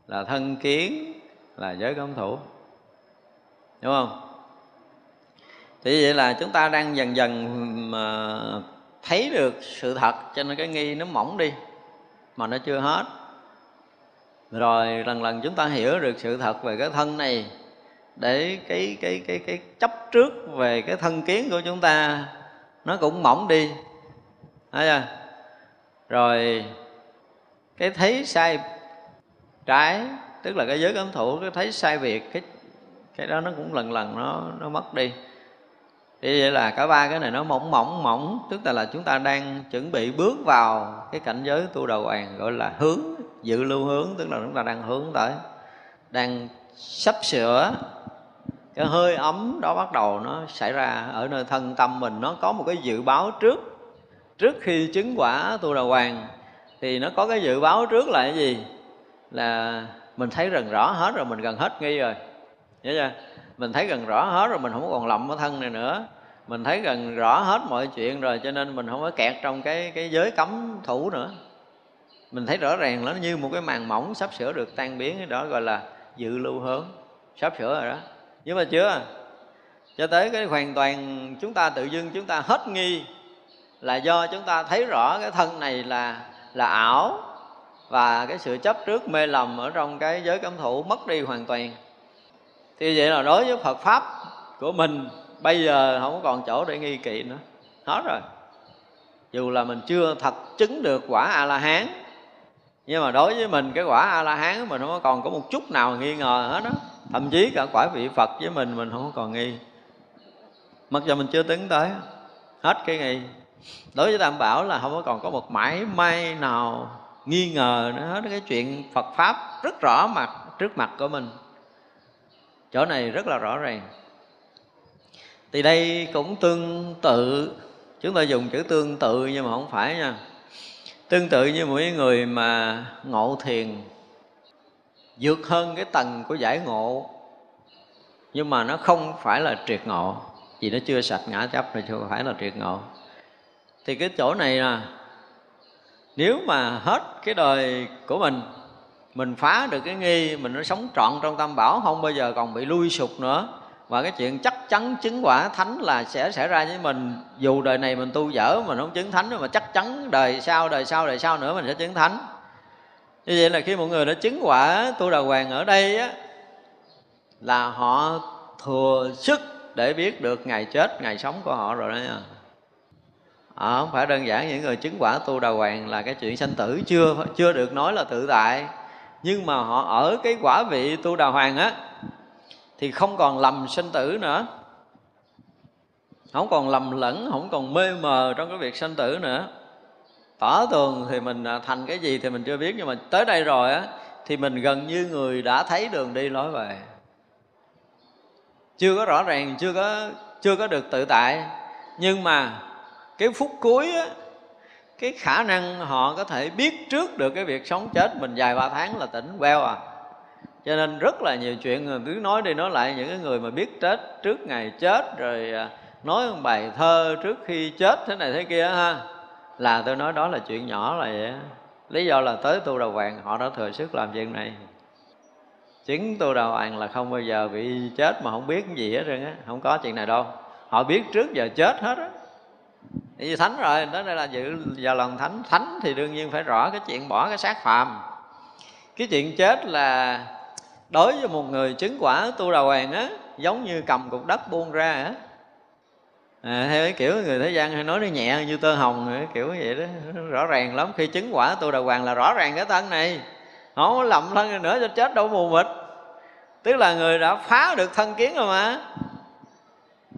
Là thân kiến, là giới cấm thủ. Đúng không? Thì vậy là chúng ta đang dần dần mà thấy được sự thật, cho nên cái nghi nó mỏng đi, mà nó chưa hết. Rồi lần lần chúng ta hiểu được sự thật về cái thân này, để cái cái cái cái chấp trước về cái thân kiến của chúng ta nó cũng mỏng đi. Thấy chưa? Rồi cái thấy sai trái, tức là cái giới cấm thủ cái thấy sai việc cái cái đó nó cũng lần lần nó nó mất đi thì vậy là cả ba cái này nó mỏng mỏng mỏng. Tức là là chúng ta đang chuẩn bị bước vào cái cảnh giới tu đầu hoàng, gọi là hướng, dự lưu hướng. Tức là chúng ta đang hướng tới, đang sắp sửa. Cái hơi ấm đó bắt đầu nó xảy ra ở nơi thân tâm mình. Nó có một cái dự báo trước. Trước khi chứng quả tu đầu hoàng, thì nó có cái dự báo trước là cái gì? Là mình thấy gần rõ hết rồi, mình gần hết nghi rồi. Nhớ chưa? Mình thấy gần rõ hết rồi, mình không còn lậm ở thân này nữa mình thấy gần rõ hết mọi chuyện rồi, cho nên mình không có kẹt trong cái cái giới cấm thủ nữa. Mình thấy rõ ràng nó như một cái màn mỏng sắp sửa được tan biến đó gọi là dự lưu hướng sắp sửa rồi đó. Nhưng mà chưa? Cho tới cái hoàn toàn chúng ta tự dưng, chúng ta hết nghi là do chúng ta thấy rõ cái thân này là là ảo và cái sự chấp trước mê lầm ở trong cái giới cấm thủ mất đi hoàn toàn. Thì vậy là đối với Phật pháp của mình bây giờ không còn chỗ để nghi kỵ nữa. Hết rồi. Dù là mình chưa thật chứng được quả a la hán nhưng mà đối với mình cái quả a la hán mình không còn có một chút nào nghi ngờ hết đó thậm chí cả quả vị phật với mình mình không còn nghi. Mặc dù mình chưa tính tới, hết cái nghi. Đối với tam bảo là không có còn có một mãi may nào nghi ngờ nữa. Hết cái chuyện phật pháp rất rõ mặt, trước mặt của mình. Chỗ này rất là rõ ràng thì đây cũng tương tự. Chúng ta dùng chữ tương tự nhưng mà không phải nha. Tương tự như mỗi người mà ngộ thiền, vượt hơn cái tầng của giải ngộ. Nhưng mà nó không phải là triệt ngộ, vì nó chưa sạch ngã chấp thì chưa phải là triệt ngộ. Thì cái chỗ này là nếu mà hết cái đời của mình mình phá được cái nghi, mình nó sống trọn trong tam bảo, không bao giờ còn bị lui sụp nữa và cái chuyện chắc chắn chứng quả thánh là sẽ xảy ra với mình. Dù đời này mình tu dở mà không chứng thánh mà chắc chắn đời sau đời sau đời sau nữa mình sẽ chứng thánh. Như vậy là khi một người đã chứng quả tu đà hoàng ở đây á là họ thừa sức để biết được ngày chết ngày sống của họ rồi đó nha. À, không phải đơn giản những người chứng quả tu đà hoàng là cái chuyện sanh tử chưa chưa được nói là tự tại. Nhưng mà họ ở cái quả vị tu đà hoàng á thì không còn lầm sinh tử nữa. Không còn lầm lẫn, không còn mê mờ trong cái việc sinh tử nữa. Tỏ tường thì mình à, thành cái gì thì mình chưa biết, nhưng mà tới đây rồi á, thì mình gần như người đã thấy đường đi lối về. Chưa có rõ ràng, chưa có chưa có được tự tại. Nhưng mà cái phút cuối á, cái khả năng họ có thể biết trước được cái việc sống chết mình vài ba tháng là tỉnh queo à cho nên rất là nhiều chuyện người cứ nói đi nói lại những cái người mà biết chết trước ngày chết, rồi à, nói một bài thơ trước khi chết, thế này thế kia ha. Là tôi nói đó là chuyện nhỏ là vậy lý do là tới tu đầu hoàng, họ đã thừa sức làm chuyện này. Chứng tu đầu hoàng là không bao giờ bị chết mà không biết cái gì hết trơn á, không có chuyện này đâu. Họ biết trước giờ chết hết á. Vì thánh rồi, đó đây là dự, giờ lần thánh thánh thì đương nhiên phải rõ cái chuyện bỏ cái xác phàm. Cái chuyện chết là đối với một người chứng quả tu đà hoàng á giống như cầm cục đất buông ra á. À, theo cái kiểu người thế gian hay nói nó nhẹ như tơ hồng à, kiểu vậy đó. Rõ ràng lắm khi chứng quả tu đà hoàng là rõ ràng cái thân này. Không lầm thân nữa cho chết đâu mù mịt. Tức là người đã phá được thân kiến rồi mà.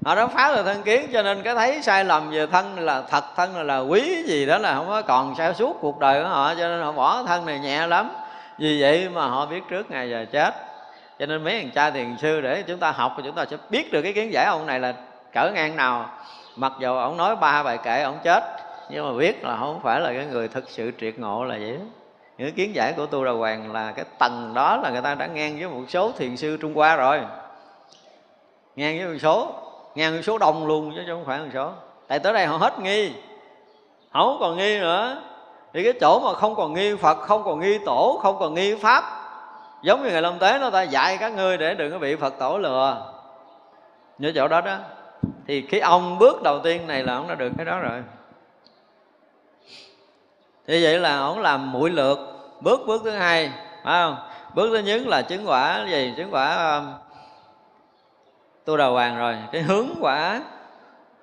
Họ đã phá được thân kiến cho nên cái thấy sai lầm về thân là thật thân là, là quý gì đó là không có còn sao suốt cuộc đời của họ cho nên họ bỏ thân này nhẹ lắm vì vậy mà họ biết trước ngày giờ chết. Cho nên mấy thằng cha thiền sư để chúng ta học thì chúng ta sẽ biết được cái kiến giải ông này là cỡ ngang nào. Mặc dù ông nói ba bài kệ, ông chết, nhưng mà biết là không phải là cái người thực sự triệt ngộ là vậy. Những kiến giải của tu đà hoàng là cái tầng đó là người ta đã ngang với một số thiền sư trung hoa rồi. Ngang với một số, ngang với số đông luôn chứ không phải một số. Tại tới đây họ hết nghi. Không còn nghi nữa thì cái chỗ mà không còn nghi phật không còn nghi tổ không còn nghi pháp giống như ngày lâm tế nó ta dạy các ngươi để đừng có bị phật tổ lừa. Như chỗ đó đó. Thì cái ông bước đầu tiên này là ông đã được cái đó rồi. Thì vậy là ông làm mũi lượt bước bước thứ hai phải không? Bước thứ nhất là chứng quả gì? Chứng quả um, tu đầu hoàng rồi. Cái hướng quả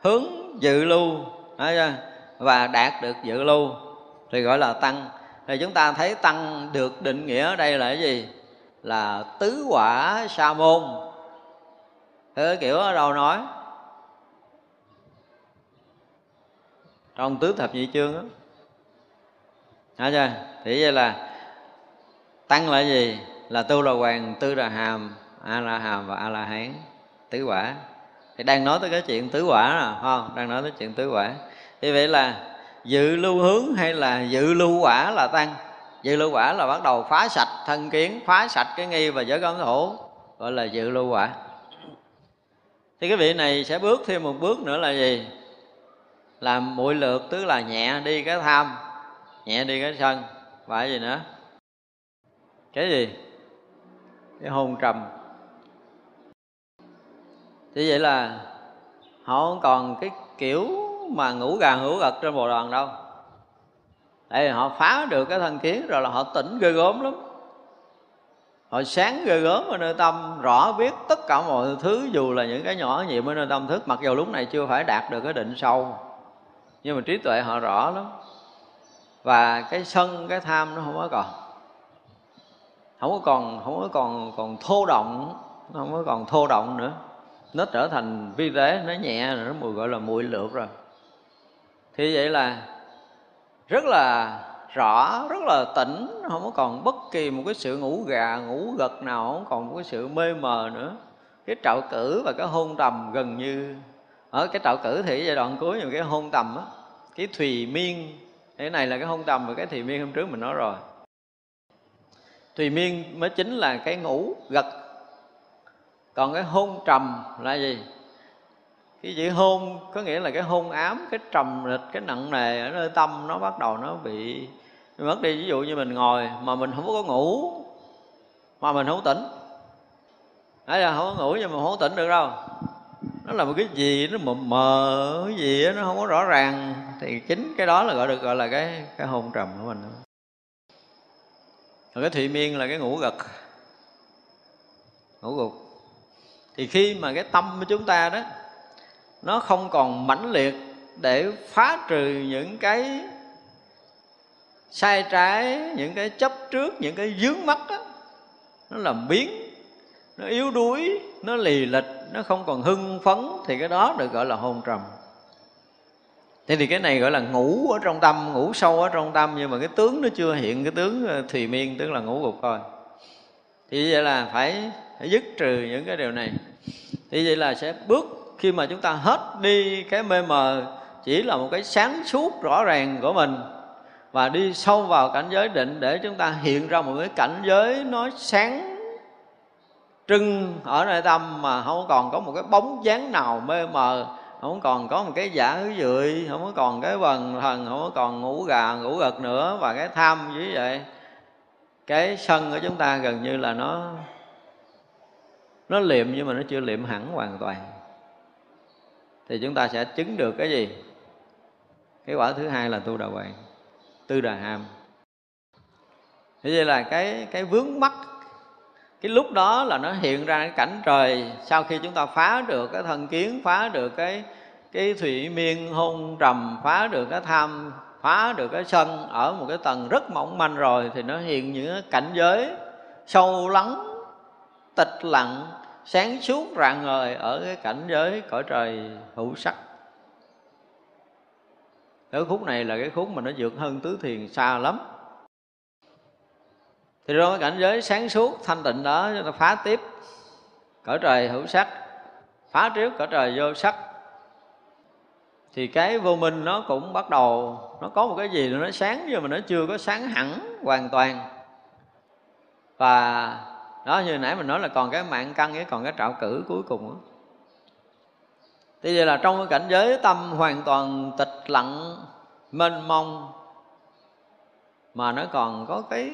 hướng dự lưu và đạt được dự lưu thì gọi là tăng thì chúng ta thấy tăng được định nghĩa ở đây là cái gì là tứ quả sa môn thế kiểu ở đâu nói trong tứ thập nhị chương á Thấy chưa? Thì vậy là tăng là gì? Là tu là hoàng, tư là hàm, a la hàm và a la hán tứ quả. Thì đang nói tới cái chuyện tứ quả nè, không? Đang nói tới chuyện tứ quả. Thì vậy là dự lưu hướng hay là dự lưu quả là tăng? Dự lưu quả là bắt đầu phá sạch thân kiến, phá sạch cái nghi và giới cấm thủ gọi là dự lưu quả. Thì cái vị này sẽ bước thêm một bước nữa là gì? Làm mũi lượt tức là nhẹ đi cái tham, nhẹ đi cái sân. Và cái gì nữa? Cái gì? Cái hôn trầm. Thì vậy là họ không còn cái kiểu mà ngủ gà ngủ gật trên bồ đoàn đâu. Tại vì họ phá được cái thân kiến rồi là họ tỉnh ghê gớm lắm. Họ sáng ghê gớm ở nơi tâm, rõ biết tất cả mọi thứ, dù là những cái nhỏ nhiệm ở nơi tâm thức, mặc dù lúc này chưa phải đạt được cái định sâu, nhưng mà trí tuệ họ rõ lắm. Và cái sân, cái tham nó không có còn. Không có còn, không có còn còn thô động nó không có còn thô động nữa. Nó trở thành vi tế, nó nhẹ rồi nó mùi, gọi là mùi lượt rồi thì vậy là rất là rõ, rất là tỉnh, không có còn bất kỳ một cái sự ngủ gà, ngủ gật nào, không còn một cái sự mê mờ nữa. Cái trạo cử và cái hôn trầm gần như, ở cái trạo cử thì giai đoạn cuối những cái hôn trầm á, cái thùy miên. Cái này là cái hôn trầm và cái thùy miên hôm trước mình nói rồi. Thùy miên mới chính là cái ngủ gật. Còn cái hôn trầm là gì? Cái chữ hôn có nghĩa là cái hôn ám cái trầm lịch cái nặng nề ở nơi tâm nó bắt đầu nó bị mất đi. Ví dụ như mình ngồi mà mình không có ngủ mà mình không tỉnh. Đấy là không có ngủ nhưng mà không tỉnh được đâu. Nó là một cái gì nó mờ mờ cái gì đó, nó không có rõ ràng. Thì chính cái đó là gọi được gọi là cái cái hôn trầm của mình. Rồi cái thụy miên là cái ngủ gật ngủ gục. Thì khi mà cái tâm của chúng ta đó nó không còn mãnh liệt để phá trừ những cái sai trái những cái chấp trước những cái dướng mắt đó, nó làm biến nó yếu đuối nó lì lịch nó không còn hưng phấn thì cái đó được gọi là hôn trầm. Thế thì cái này gọi là ngủ ở trong tâm ngủ sâu ở trong tâm nhưng mà cái tướng nó chưa hiện cái tướng ờ, thùy miên tướng là ngủ gục thôi. Thì vậy là phải, phải dứt trừ những cái điều này. Thì vậy là sẽ bước khi mà chúng ta hết đi cái mê mờ chỉ là một cái sáng suốt rõ ràng của mình và đi sâu vào cảnh giới định để chúng ta hiện ra một cái cảnh giới nó sáng trưng ở nơi tâm mà không còn có một cái bóng dáng nào mê mờ, không còn có một cái giả hứa dụi, không có còn cái vần thần, không có còn ngủ gà, ngủ gật nữa và cái tham như vậy. Cái sân của chúng ta gần như là nó nó liệm nhưng mà nó chưa liệm hẳn hoàn toàn thì chúng ta sẽ chứng được cái gì? Cái quả thứ hai là tu đà hoàng tư đà hàm thế vậy là cái cái vướng mắc, cái lúc đó là nó hiện ra cái cảnh trời sau khi chúng ta phá được cái thân kiến, phá được cái cái thủy miên, hôn trầm, phá được cái tham, phá được cái sân ở một cái tầng rất mỏng manh rồi thì nó hiện những cảnh giới sâu lắng, tịch lặng sáng suốt rạng ngời ở cái cảnh giới cõi trời hữu sắc. Cái khúc này là cái khúc mà nó vượt hơn tứ thiền xa lắm. Thì trong cái cảnh giới sáng suốt thanh tịnh đó chúng ta phá tiếp cõi trời hữu sắc, phá trước cõi trời vô sắc. Thì cái vô minh nó cũng bắt đầu, nó có một cái gì nó sáng, nhưng mà nó chưa có sáng hẳn hoàn toàn. Và đó, như nãy mình nói là còn cái mạng căn với còn cái trạo cử cuối cùng đó. Thì vậy là trong cái cảnh giới tâm hoàn toàn tịch lặng, mênh mông, mà nó còn có cái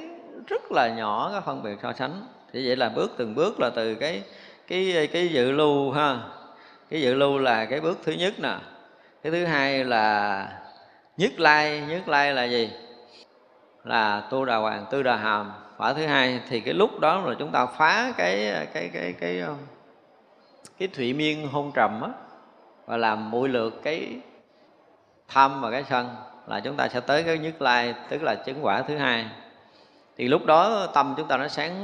rất là nhỏ cái phân biệt so sánh. Thì vậy là bước từng bước là từ cái cái cái dự lưu ha, cái dự lưu là cái bước thứ nhất nè. Cái thứ hai là nhất lai nhất lai là gì? Là tu đà hoàng, tư đà hàm quả thứ hai thì cái lúc đó là chúng ta phá cái cái cái cái ờ, cái, thủy miên hôn trầm á và làm mũi lượt cái tham và cái sân là chúng ta sẽ tới cái nhất lai tức là chứng quả thứ hai. Thì lúc đó tâm chúng ta nó sáng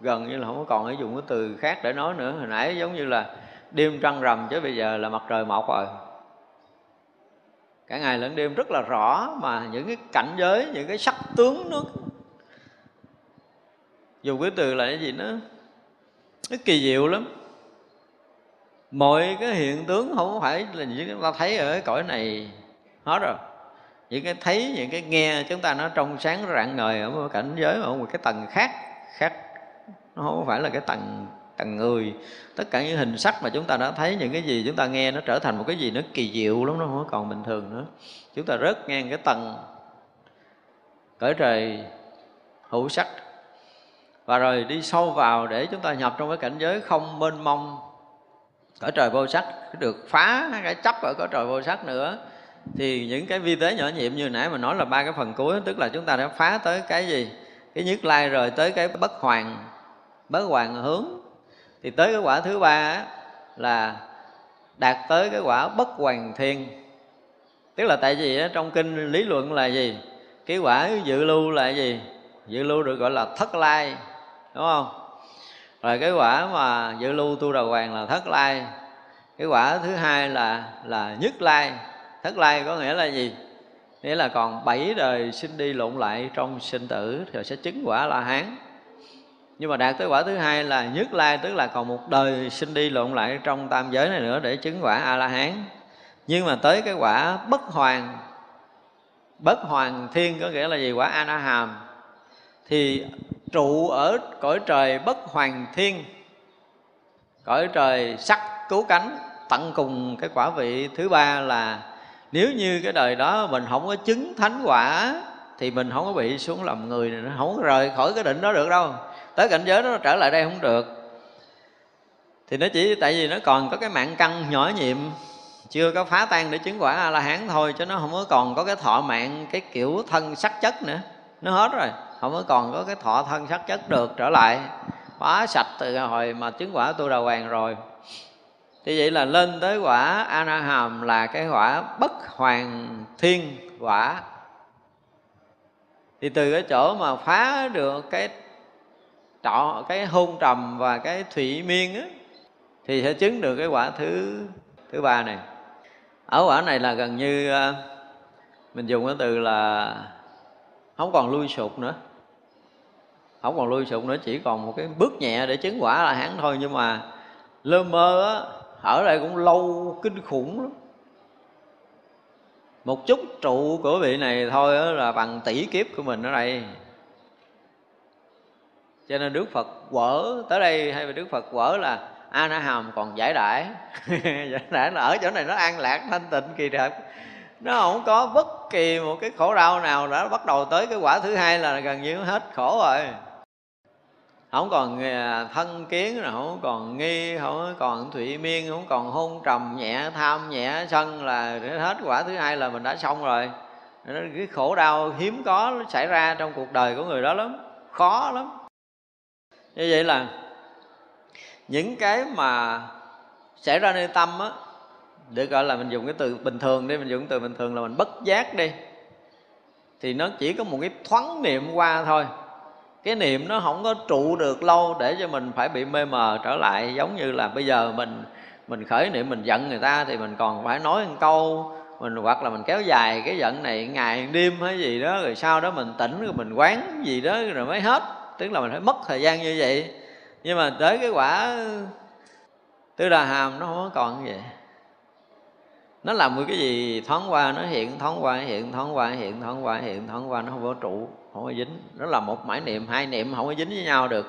gần như là không còn phải dùng cái từ khác để nói nữa. Hồi nãy giống như là đêm trăng rằm chứ bây giờ là mặt trời mọc rồi. Cả ngày lẫn đêm rất là rõ mà những cái cảnh giới những cái sắc tướng nó dùng cái từ là cái gì nó nó kỳ diệu lắm. Mọi cái hiện tướng không phải là những chúng ta thấy ở cái cõi này hết rồi. Những cái thấy, những cái nghe chúng ta nó trong sáng rạng ngời ở một cảnh giới, ở một cái tầng khác khác. Nó không phải là cái tầng tầng người. Tất cả những hình sắc mà chúng ta đã thấy, những cái gì chúng ta nghe nó trở thành một cái gì nó kỳ diệu lắm, nó không còn bình thường nữa. Chúng ta rớt ngang cái tầng cõi trời hữu sắc và rồi đi sâu vào để chúng ta nhập trong cái cảnh giới không mênh mông. Cõi trời vô sắc được phá cái chấp ở cõi trời vô sắc nữa. Thì những cái vi tế nhỏ nhiệm như nãy mà nói là ba cái phần cuối, tức là chúng ta đã phá tới cái gì? Cái nhất lai rồi tới cái bất hoàng bất hoàng hướng. Thì tới cái quả thứ ba là đạt tới cái quả bất hoàng thiên. Tức là tại vì trong kinh lý luận là gì? Cái quả dự lưu là gì? Dự lưu được gọi là thất lai đúng không? Rồi cái quả mà dự lưu tu đà hoàng là thất lai. Cái quả thứ hai là là nhất lai. Thất lai có nghĩa là gì? Nghĩa là còn bảy đời sinh đi lộn lại trong sinh tử rồi sẽ chứng quả la hán. Nhưng mà đạt tới quả thứ hai là nhất lai, tức là còn một đời sinh đi lộn lại trong tam giới này nữa để chứng quả a la hán. Nhưng mà tới cái quả bất hoàn bất hoàn thiên có nghĩa là gì? Quả a na hàm. Thì trụ ở cõi trời bất hoàng thiên cõi trời sắc cứu cánh tận cùng cái quả vị. Thứ ba là nếu như cái đời đó mình không có chứng thánh quả thì mình không có bị xuống làm người này, nó không có rời khỏi cái định đó được đâu. Tới cảnh giới đó trở lại đây không được. Thì nó chỉ tại vì nó còn có cái mạng căn nhỏ nhiệm chưa có phá tan để chứng quả a la hán thôi chứ nó không có còn có cái thọ mạng cái kiểu thân sắc chất nữa. Nó hết rồi không có còn có cái thọ thân sắc chất được trở lại. Phá sạch từ hồi mà chứng quả tu đà hoàng rồi. Thì vậy là lên tới quả a na hàm là cái quả bất hoàng thiên quả. Thì từ cái chỗ mà phá được cái trọ, cái hôn trầm và cái thủy miên á, thì sẽ chứng được cái quả thứ thứ ba này. Ở quả này là gần như à, mình dùng cái từ là không còn lui sụp nữa không còn lui sụp nữa, chỉ còn một cái bước nhẹ để chứng quả là hán thôi. Nhưng mà lơ mơ á, ở đây cũng lâu kinh khủng lắm. Một chút trụ của vị này thôi là bằng tỷ kiếp của mình ở đây. Cho nên đức phật quở tới đây, hay là đức phật quở là a na hàm còn giải đãi. [LAUGHS] Giải đãi là ở chỗ này nó an lạc, thanh tịnh, kỳ thật. Nó không có bất kỳ một cái khổ đau nào đã bắt đầu tới cái quả thứ hai là gần như hết khổ rồi không còn à, thân kiến rồi, không còn nghi, không còn thủy miên, không còn hôn trầm nhẹ, tham nhẹ, sân là hết quả thứ hai là mình đã xong rồi. Cái khổ đau hiếm có xảy ra trong cuộc đời của người đó lắm, khó lắm. Như vậy là những cái mà xảy ra nơi tâm á, được gọi là mình dùng cái từ bình thường đi, mình dùng từ bình thường là mình bất giác đi, thì nó chỉ có một cái thoáng niệm qua thôi cái niệm nó không có trụ được lâu để cho mình phải bị mê mờ trở lại. Giống như là bây giờ mình mình khởi niệm mình giận người ta thì mình còn phải nói một câu, mình hoặc là mình kéo dài cái giận này ngày đêm hay gì đó, rồi sau đó mình tỉnh rồi mình quán gì đó rồi mới hết. Tức là mình phải mất thời gian như vậy. Nhưng mà tới cái quả tư đà hàm nó không còn như vậy. Nó làm một cái gì thoáng qua nó hiện, thoáng qua hiện, thoáng qua hiện, thoáng qua hiện, thoáng qua nó không có trụ không có dính. Nó là một mãi niệm, hai niệm không có dính với nhau được.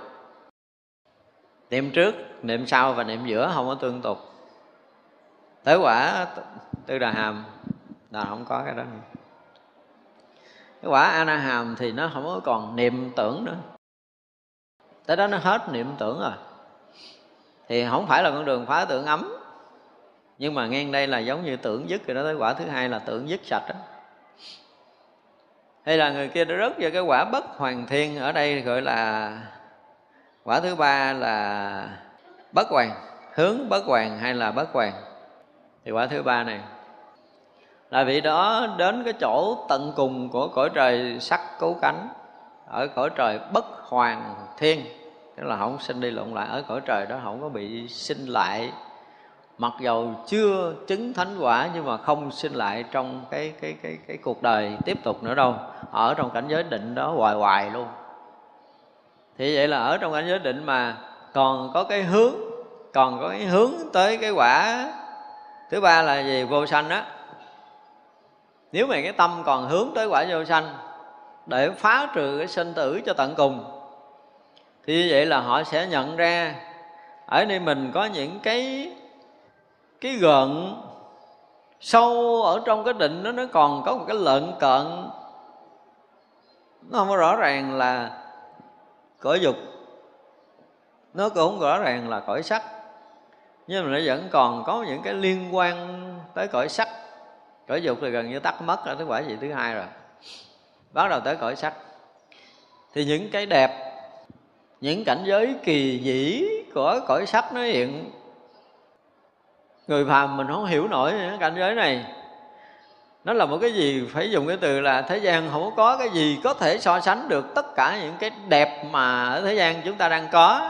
Niệm trước, niệm sau và niệm giữa không có tương tục. Tới quả, tư đà hàm là không có cái đó. Cái quả a na hàm thì nó không có còn niệm tưởng nữa. Tới đó nó hết niệm tưởng rồi. Thì không phải là con đường phá tưởng ấm. Nhưng mà ngang đây là giống như tưởng dứt rồi đó. Tới quả thứ hai là tưởng dứt sạch đó hay là người kia đã rớt vào cái quả bất hoàn thiên ở đây gọi là quả thứ ba là bất hoàn, hướng bất hoàn hay là bất hoàn? Thì quả thứ ba này, là vị đó đến cái chỗ tận cùng của cõi trời sắc cấu cánh, ở cõi trời bất hoàn thiên. Tức là không sinh đi lộn lại, ở cõi trời đó không có bị sinh lại mặc dầu chưa chứng thánh quả nhưng mà không sinh lại trong cái cái cái cái cuộc đời tiếp tục nữa đâu. Ở trong cảnh giới định đó hoài hoài luôn. Thì vậy là ở trong cảnh giới định mà còn có cái hướng, còn có cái hướng tới cái quả thứ ba là gì? Vô sanh á. Nếu mà cái tâm còn hướng tới quả vô sanh để phá trừ cái sinh tử cho tận cùng, thì như vậy là họ sẽ nhận ra ở đây mình có những cái cái gợn sâu ở trong cái định đó, nó còn có một cái lợn cợn nó không có rõ ràng là cõi dục, nó cũng không rõ ràng là cõi sắc. Nhưng mà nó vẫn còn có những cái liên quan tới cõi sắc. Cõi dục thì gần như tắt mất ở cái quả gì thứ hai rồi. Bắt đầu tới cõi sắc. Thì những cái đẹp, những cảnh giới kỳ dĩ của cõi sắc nó hiện người phàm mình không hiểu nổi cái cảnh giới này. Nó là một cái gì? Phải dùng cái từ là thế gian không có cái gì có thể so sánh được tất cả những cái đẹp mà ở thế gian chúng ta đang có.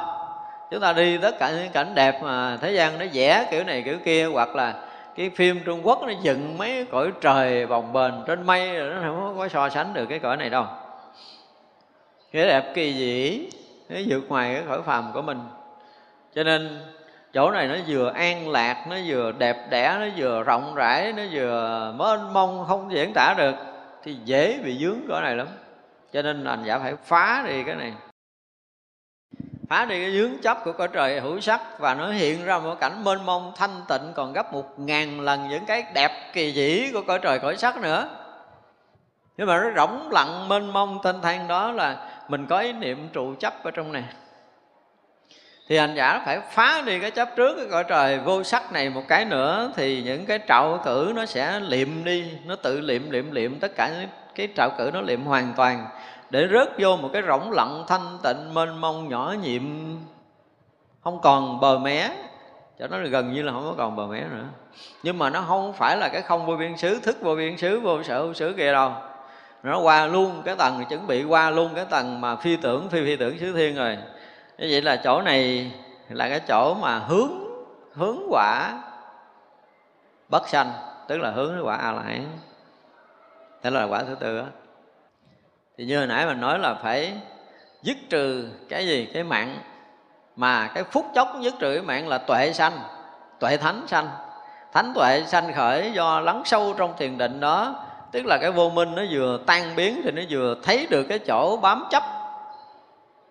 Chúng ta đi tất cả những cảnh đẹp mà thế gian nó vẽ kiểu này kiểu kia, hoặc là cái phim trung quốc nó dựng mấy cõi trời bồng bềnh trên mây, rồi nó không có so sánh được cái cõi này đâu. Cái đẹp kỳ dĩ nó vượt ngoài cái cõi phàm của mình. Cho nên chỗ này nó vừa an lạc, nó vừa đẹp đẽ, nó vừa rộng rãi, nó vừa mênh mông, không diễn tả được. Thì dễ bị dướng cõi này lắm. Cho nên hành giả phải phá đi cái này. Phá đi cái dướng chấp của cõi trời hữu sắc và nó hiện ra một cảnh mênh mông, thanh tịnh, còn gấp một ngàn lần những cái đẹp kỳ dĩ của cõi trời cõi sắc nữa. Nhưng mà nó rỗng lặng, mênh mông thanh thang đó là mình có ý niệm trụ chấp ở trong này thì hành giả phải phá đi cái chấp trước, cái cõi trời vô sắc này một cái nữa, thì những cái trạo cử nó sẽ liệm đi, nó tự liệm liệm liệm, tất cả những cái trạo cử nó liệm hoàn toàn, để rớt vô một cái rỗng lặng, thanh tịnh, mênh mông, nhỏ nhiệm, không còn bờ mé. Cho nó gần như là không có còn bờ mé nữa. Nhưng mà nó không phải là cái không vô biên xứ, thức vô biên xứ, vô sở hữu xứ kia đâu. Nó qua luôn cái tầng, chuẩn bị qua luôn cái tầng mà phi tưởng, phi phi tưởng xứ thiên rồi như vậy là chỗ này là cái chỗ mà hướng hướng quả bất sanh, tức là hướng quả a la hán. Thế là quả thứ tư đó thì như hồi nãy mình nói là phải dứt trừ cái gì? Cái mạng. Mà cái phút chốc dứt trừ cái mạng là tuệ sanh, tuệ thánh sanh. Thánh tuệ sanh khởi do lắng sâu trong thiền định đó, tức là cái vô minh nó vừa tan biến thì nó vừa thấy được cái chỗ bám chấp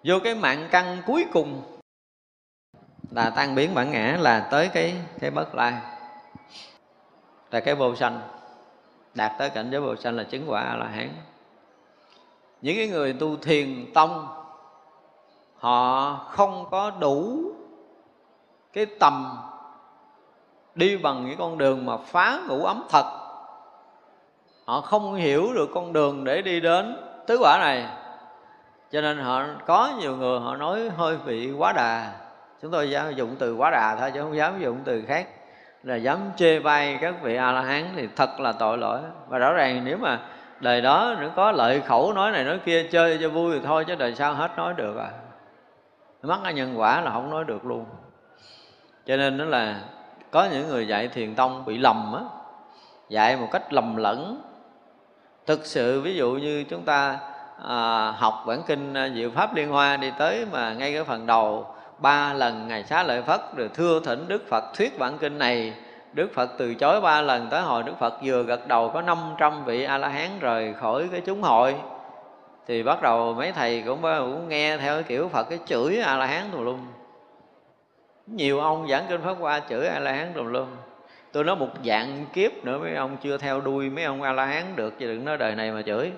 vô cái mạng căn cuối cùng là tan biến bản ngã là tới cái cái bất lai. Là cái vô sanh. Đạt tới cảnh giới vô sanh là chứng quả a la hán những cái người tu thiền tông, họ không có đủ cái tầm đi bằng những con đường mà phá ngũ ấm thật. Họ không hiểu được con đường để đi đến tứ quả này cho nên họ, có nhiều người họ nói hơi bị quá đà. Chúng tôi dám dùng từ quá đà thôi, chứ không dám dùng từ khác. Là dám chê bai các vị a la hán thì thật là tội lỗi. Và rõ ràng nếu mà đời đó nữa có lợi khẩu nói này nói kia, chơi cho vui thì thôi, chứ đời sau hết nói được à. Mắc ở nhân quả là không nói được luôn. Cho nên đó là có những người dạy thiền tông bị lầm á. Dạy một cách lầm lẫn. Thực sự ví dụ như chúng ta à, học bản kinh à, diệu pháp liên hoa đi tới mà ngay cái phần đầu ba lần ngày xá lợi phất rồi thưa thỉnh đức phật thuyết bản kinh này. Đức phật từ chối ba lần tới hồi đức phật vừa gật đầu có 500 vị a la hán rời khỏi cái chúng hội. Thì bắt đầu mấy thầy cũng, à, cũng nghe theo cái kiểu phật cái chửi a la hán tùm lum. Nhiều ông giảng kinh pháp hoa chửi a la hán tùm lum. Tôi nói một dạng kiếp nữa mấy ông chưa theo đuôi mấy ông a la hán được chứ đừng nói đời này mà chửi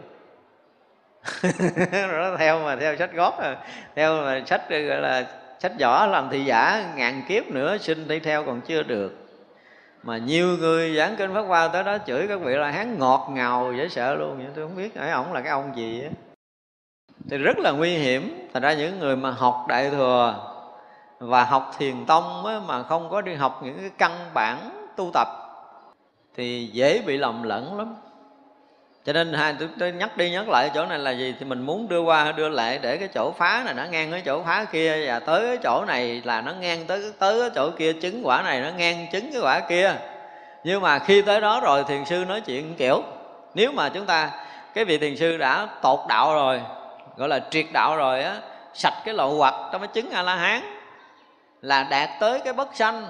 nó theo mà theo sách gót à. Theo mà sách gọi là sách võ làm thị giả ngàn kiếp nữa xin đi theo còn chưa được. Mà nhiều người giảng kinh pháp hoa tới đó chửi các vị là hán ngọt ngào dễ sợ luôn. Vậy tôi không biết ở ổng là cái ông gì á. Thì rất là nguy hiểm. Thành ra những người mà học đại thừa và học thiền tông á, mà không có đi học những cái căn bản tu tập thì dễ bị lầm lẫn lắm cho nên hai tôi, tôi nhắc đi nhắc lại chỗ này là gì? Thì mình muốn đưa qua đưa lại để cái chỗ phá này nó ngang cái chỗ phá kia và tới cái chỗ này là nó ngang tới tới cái chỗ kia chứng quả này nó ngang chứng cái quả kia. Nhưng mà khi tới đó rồi thiền sư nói chuyện kiểu nếu mà chúng ta cái vị thiền sư đã tột đạo rồi gọi là triệt đạo rồi á sạch cái lộ hoặc trong cái chứng a la hán là đạt tới cái bất sanh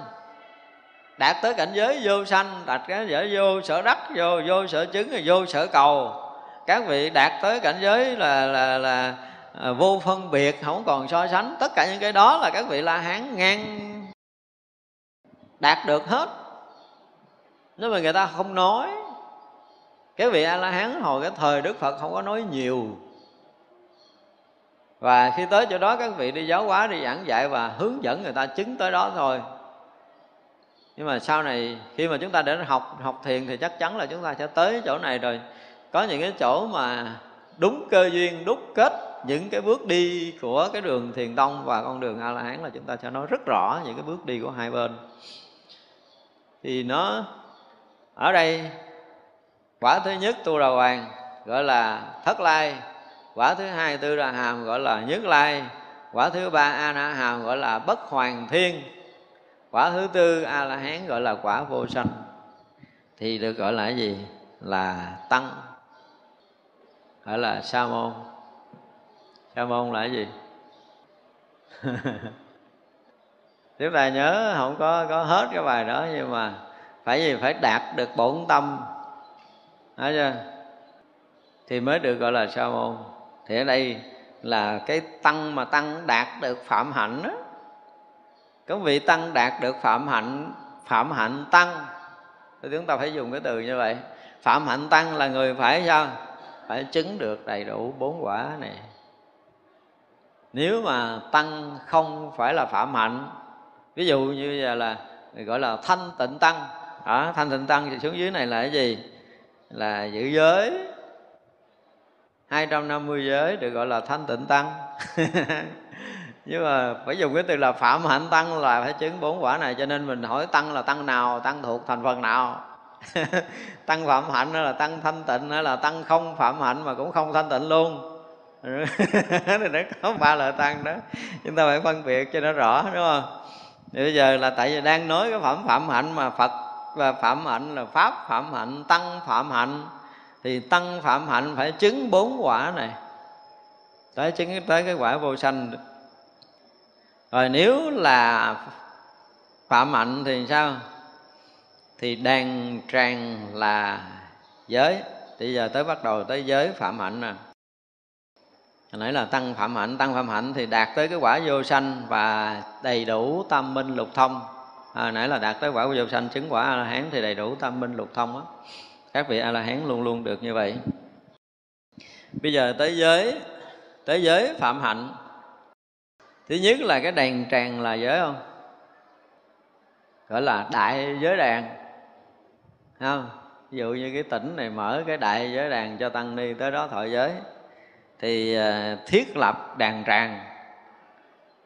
đạt tới cảnh giới vô sanh đạt cái giới vô sở đắc vô vô sở chứng vô sở cầu. Các vị đạt tới cảnh giới là là là à, vô phân biệt không còn so sánh. Tất cả những cái đó là các vị la hán ngang đạt được hết. Nếu mà người ta không nói cái vị a la hán hồi cái thời đức phật không có nói nhiều. Và khi tới chỗ đó các vị đi giáo hóa đi giảng dạy và hướng dẫn người ta chứng tới đó thôi nhưng mà sau này khi mà chúng ta đến học học thiền thì chắc chắn là chúng ta sẽ tới chỗ này rồi. Có những cái chỗ mà đúng cơ duyên, đúc kết những cái bước đi của cái đường thiền tông và con đường a la hán là chúng ta sẽ nói rất rõ những cái bước đi của hai bên. Thì nó ở đây, quả thứ nhất tu đà hoàng gọi là thất lai, quả thứ hai tư đà hàm gọi là nhất lai, quả thứ ba a na hàm gọi là bất hoàng thiên quả thứ tư a la hán gọi là quả vô sanh. Thì được gọi là gì? Là tăng. Gọi là sa môn. Sa môn là gì? [LAUGHS] Chúng ta nhớ, không có có hết cái bài đó, nhưng mà phải gì? Phải đạt được bổn tâm. Nói chưa? thì mới được gọi là sa môn. Thì ở đây là cái tăng mà tăng đạt được phạm hạnh đó các vị tăng đạt được phạm hạnh phạm hạnh tăng. Thì chúng ta phải dùng cái từ như vậy. Phạm hạnh tăng là người phải sao? Phải chứng được đầy đủ bốn quả này. Nếu mà tăng không phải là phạm hạnh ví dụ như là, là gọi là thanh tịnh tăng. À, thanh tịnh tăng thì xuống dưới này là cái gì? Là giữ giới. 250 giới được gọi là thanh tịnh tăng. [LAUGHS] nhưng mà phải dùng cái từ là phạm hạnh tăng là phải chứng bốn quả này, cho nên mình hỏi tăng là tăng nào, tăng thuộc thành phần nào? [LAUGHS] Tăng phạm hạnh hay là tăng thanh tịnh hay là tăng không phạm hạnh mà cũng không thanh tịnh luôn. [LAUGHS] Thì nó có ba loại tăng đó, chúng ta phải phân biệt cho nó rõ, đúng không? Thì bây giờ là tại vì đang nói cái phẩm phạm hạnh mà phật và phạm hạnh là pháp phạm hạnh, tăng phạm hạnh, thì tăng phạm hạnh phải chứng bốn quả này. Tới chứng tới cái quả vô sanh rồi nếu là phạm hạnh thì sao? Thì đang tràn là giới. Thì giờ tới bắt đầu tới giới phạm hạnh nè. Hồi nãy là tăng phạm hạnh tăng phạm hạnh thì đạt tới cái quả vô sanh và đầy đủ tam minh lục thông. À, nãy là đạt tới quả vô sanh chứng quả a la hán thì đầy đủ tam minh lục thông á. Các vị a la hán luôn luôn được như vậy. Bây giờ tới giới tới giới phạm hạnh thứ nhất là cái đàn tràng là giới không? Gọi là đại giới đàn. Không? Ví dụ như cái tỉnh này mở cái đại giới đàn cho tăng ni tới đó thọ giới. Thì ờ, thiết lập đàn tràng.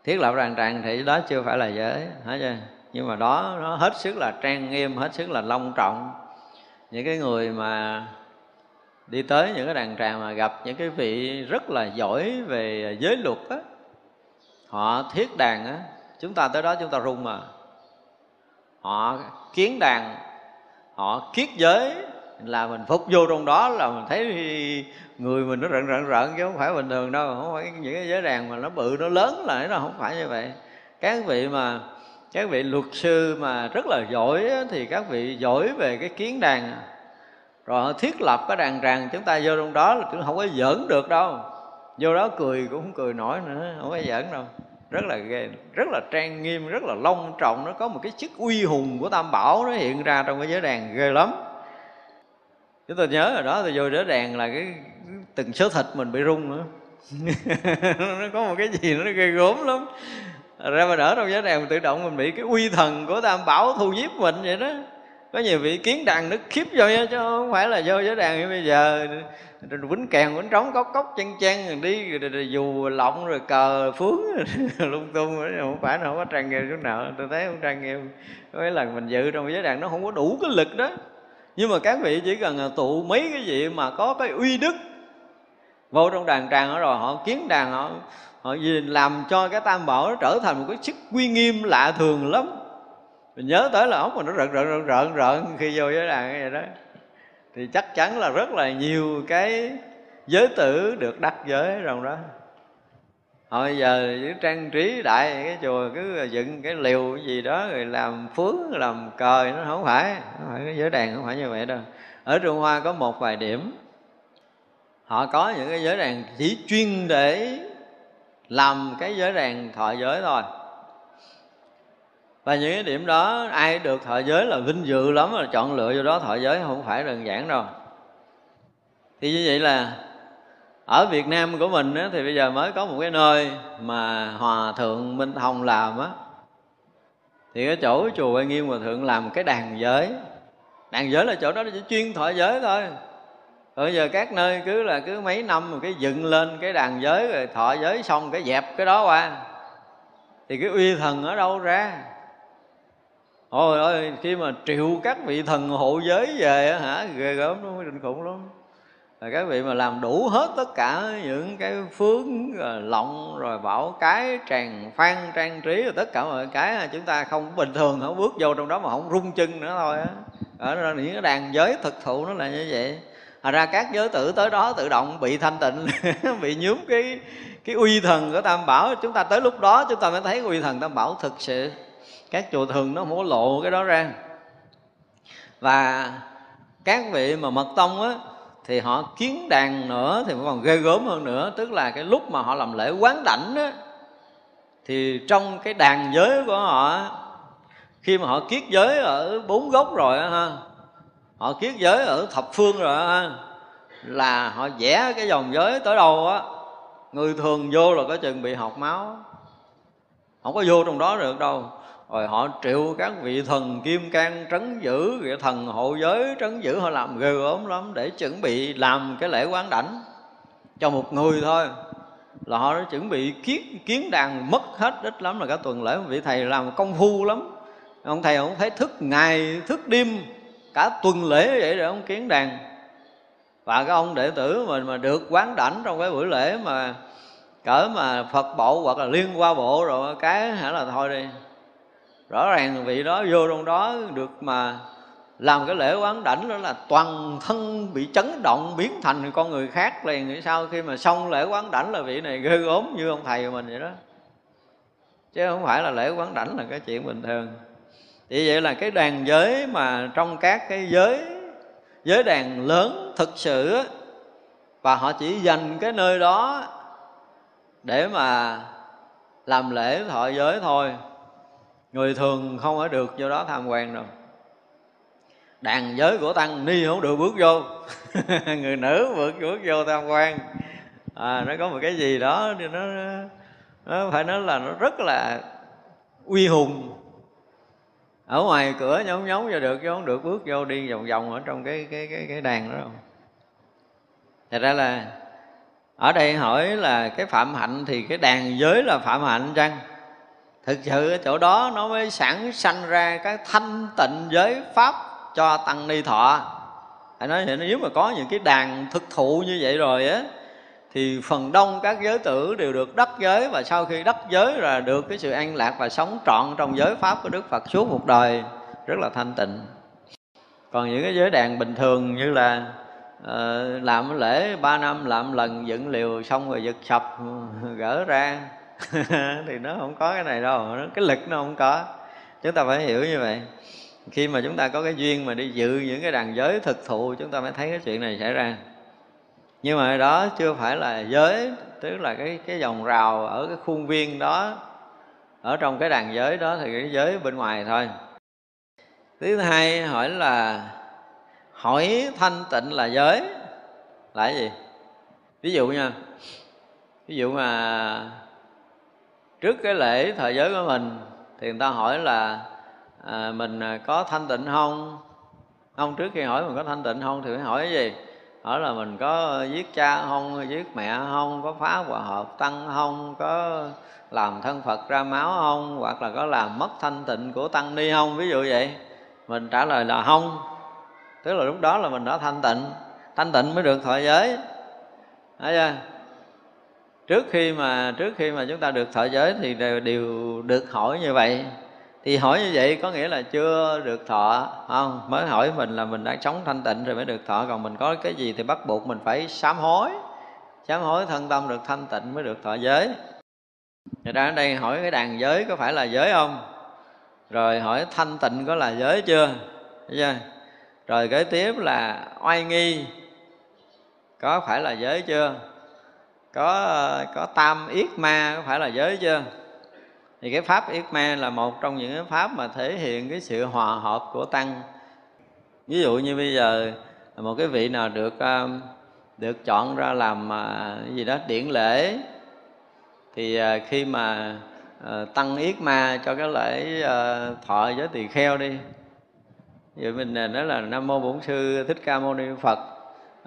Thiết lập đàn tràng thì đó chưa phải là giới, hả chưa? Nhưng mà đó, nó hết sức là trang nghiêm, hết sức là long trọng. Những cái người mà đi tới những cái đàn tràng mà gặp những cái vị rất là giỏi về giới luật á họ thiết đàn á, chúng ta tới đó chúng ta rung mà. Họ kiến đàn, họ kiết giới, là mình phục vô trong đó là mình thấy người mình nó rợn rợn rợn, chứ không phải bình thường đâu, không phải những cái giới đàn mà nó bự, nó lớn là nó không phải như vậy. Các vị mà, các vị luật sư mà rất là giỏi thì các vị giỏi về cái kiến đàn. Rồi họ thiết lập cái đàn tràng chúng ta vô trong đó là chúng không có giỡn được đâu vô đó cười cũng không cười nổi nữa, không có giỡn đâu. Rất là ghê, rất là trang nghiêm, rất là long trọng, nó có một cái chức uy hùng của tam bảo nó hiện ra trong cái giới đàn ghê lắm. Chúng tôi nhớ rồi đó, tôi vô giới đàn là cái, từng số thịt mình bị rung nữa. [LAUGHS] Nó có một cái gì nó ghê gốm lắm. Ra mà đỡ trong giới đàn tự động mình bị cái uy thần của tam bảo thu nhiếp mình vậy đó có nhiều vị kiến đàn nó khiếp vô chứ không phải là vô giới đàn như bây giờ. Rồi quýnh kèn quýnh trống cốc cốc chân chân rồi đi rồi, rồi, rồi dù lọng rồi cờ phướng [LAUGHS] lung tung. Rồi không phải nó không có trang nghiêm chút nào. Tôi thấy không trang nghiêm. Mấy lần mình dự trong giới đàn nó không có đủ cái lực đó. Nhưng mà các vị chỉ cần à, tụ mấy cái vị mà có cái uy đức vô trong đàn tràng đó rồi họ kiến đàn họ họ làm cho cái tam bảo nó trở thành một cái sức uy nghiêm lạ thường lắm mình nhớ tới là ốc mà nó rợn rợn rợn rợn rợn khi vô với đàn vậy đó. Thì chắc chắn là rất là nhiều cái giới tử được đắc giới trong đó. Hồi giờ cứ trang trí đại cái chùa, cứ dựng cái liều gì đó rồi làm phướng, làm cờ, nó không phải không phải cái giới đàn, không phải như vậy đâu. Ở trung hoa có một vài điểm, họ có những cái giới đàn chỉ chuyên để làm cái giới đàn thọ giới thôi và những cái điểm đó ai được thọ giới là vinh dự lắm là chọn lựa vô đó thọ giới không phải đơn giản đâu. Thì như vậy là ở Việt Nam của mình á, thì bây giờ mới có một cái nơi mà hòa thượng Minh Thông làm á. Thì cái chỗ chùa Quan Nghiêm hòa thượng làm cái đàn giới. Đàn giới là chỗ đó chỉ chuyên thọ giới thôi. Bây giờ các nơi cứ là cứ mấy năm một cái dựng lên cái đàn giới rồi thọ giới xong cái dẹp cái đó qua. Thì cái uy thần ở đâu ra? Ôi ơi, khi mà triệu các vị thần hộ giới về hả, ghê gớm nó kinh khủng lắm. Rồi các vị mà làm đủ hết tất cả những cái phướng, rồi lọng, rồi bảo cái tràn phan, trang trí, rồi tất cả mọi cái chúng ta không, bình thường không bước vô trong đó mà không rung chân nữa thôi á. Ở những cái đàn giới thực thụ nó là như vậy. Thật ra các giới tử tới đó tự động bị thanh tịnh, [LAUGHS] bị nhúm cái cái uy thần của tam bảo. Chúng ta tới lúc đó, chúng ta mới thấy uy thần tam bảo thực sự các chùa thường nó không có lộ cái đó ra. Và các vị mà mật tông á, thì họ kiến đàn nữa, thì còn ghê gớm hơn nữa. Tức là cái lúc mà họ làm lễ quán đảnh á, thì trong cái đàn giới của họ khi mà họ kiết giới ở bốn gốc rồi ha, họ kiết giới ở thập phương rồi ha, là họ vẽ cái dòng giới tới đâu á, người thường vô là có chừng bị học máu. Không có vô trong đó được đâu rồi họ triệu các vị thần kim can trấn giữ, vị thần hộ giới trấn giữ, họ làm ghê gớm lắm để chuẩn bị làm cái lễ quán đảnh cho một người thôi. Là họ đã chuẩn bị kiến kiến đàn mất hết ít lắm là cả tuần lễ. Vị thầy làm công phu lắm. Ông thầy ông thấy thức ngày, thức đêm, cả tuần lễ vậy để ông kiến đàn. Và cái ông đệ tử mình mà được quán đảnh trong cái buổi lễ mà cỡ mà phật bộ hoặc là liên qua bộ rồi, cái hả là thôi đi rõ ràng vị đó vô trong đó được mà làm cái lễ quán đảnh đó là toàn thân bị chấn động, biến thành con người khác liền. Sau khi mà xong lễ quán đảnh là vị này ghê gốm như ông thầy của mình vậy đó. Chứ không phải là lễ quán đảnh là cái chuyện bình thường. Thì vậy là cái đàn giới mà trong các cái giới giới đàn lớn thực sự và họ chỉ dành cái nơi đó để mà làm lễ thọ giới thôi người thường không ở được vô đó tham quan đâu. Đàn giới của tăng ni không được bước vô. [LAUGHS] Người nữ bước bước vô tham quan. À, nó có một cái gì đó thì nó nó phải nói là nó rất là uy hùng. Ở ngoài cửa nhóm nhóm vô được chứ không được bước vô đi vòng vòng ở trong cái cái cái cái đàn đó đâu. Thật ra là ở đây hỏi là cái phạm hạnh thì cái đàn giới là phạm hạnh chăng? Thực sự chỗ đó nó mới sản sanh ra cái thanh tịnh giới pháp cho tăng ni thọ. Phải nói vậy nếu mà có những cái đàn thực thụ như vậy rồi á thì phần đông các giới tử đều được đắc giới và sau khi đắc giới là được cái sự an lạc và sống trọn trong giới pháp của Đức Phật suốt một đời rất là thanh tịnh. Còn những cái giới đàn bình thường như là uh, làm lễ ba năm làm lần dựng liều xong rồi giật sập [LAUGHS] gỡ ra [LAUGHS] thì nó không có cái này đâu cái lực nó không có. Chúng ta phải hiểu như vậy. Khi mà chúng ta có cái duyên mà đi dự những cái đàn giới thực thụ, chúng ta mới thấy cái chuyện này xảy ra. Nhưng mà đó chưa phải là giới, tức là cái cái vòng rào ở cái khuôn viên đó, ở trong cái đàn giới đó thì cái giới bên ngoài thôi. Thứ hai hỏi là, hỏi thanh tịnh là giới là cái gì? Ví dụ nha, ví dụ mà trước cái lễ thời giới của mình thì người ta hỏi là à, mình à, có thanh tịnh không? Không trước khi hỏi mình có thanh tịnh không thì phải hỏi cái gì? Hỏi là mình có giết cha không giết mẹ không có phá hòa hợp tăng không có làm thân phật ra máu không hoặc là có làm mất thanh tịnh của tăng ni không ví dụ vậy. Mình trả lời là không. Tức là lúc đó là mình đã thanh tịnh. Thanh tịnh mới được thọ giới. Thấy chưa? Trước khi mà trước khi mà chúng ta được thọ giới thì đều, đều được hỏi như vậy. Thì hỏi như vậy có nghĩa là chưa được thọ không? Mới hỏi mình là mình đã sống thanh tịnh rồi mới được thọ còn mình có cái gì thì bắt buộc mình phải sám hối. Sám hối thân tâm được thanh tịnh mới được thọ giới. Người ta ở đây hỏi cái đàn giới có phải là giới không? Rồi hỏi thanh tịnh có là giới chưa? Thấy chưa? Rồi kế tiếp là oai nghi có phải là giới chưa? Có có tam yết ma có phải là giới chưa? Thì cái pháp yết ma là một trong những cái pháp mà thể hiện cái sự hòa hợp của tăng. Ví dụ như bây giờ một cái vị nào được ờ, được chọn ra làm ờ, gì đó điển lễ, thì ờ, khi mà tăng yết ma cho cái lễ thọ giới tỳ kheo đi. Vậy mình nói là nam mô bổn sư thích ca mâu ni phật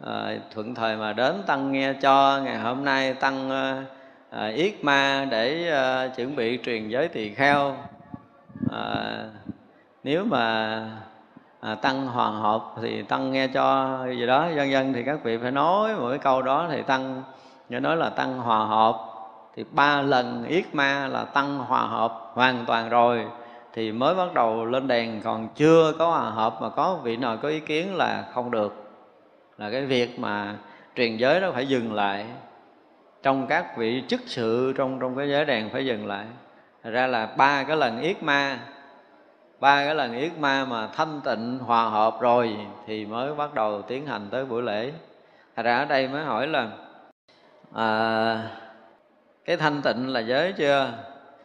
à, thuận thời mà đến tăng nghe cho ngày hôm nay tăng à, yết ma để à, chuẩn bị truyền giới tỳ kheo. À, nếu mà à, tăng hòa hợp thì tăng nghe cho gì đó dân dân thì các vị phải nói mỗi câu đó thì tăng nghe nói là tăng hòa hợp thì ba lần yết ma là tăng hòa hợp hoàn toàn rồi thì mới bắt đầu lên đèn. Còn chưa có hòa hợp mà có vị nào có ý kiến là không được là cái việc mà truyền giới đó phải dừng lại. Trong các vị chức sự trong trong cái giới đèn phải dừng lại. Thật ra là ba cái lần yết ma ba cái lần yết ma mà thanh tịnh hòa hợp rồi thì mới bắt đầu tiến hành tới buổi lễ. Thật ra ở đây mới hỏi là à, cái thanh tịnh là giới chưa?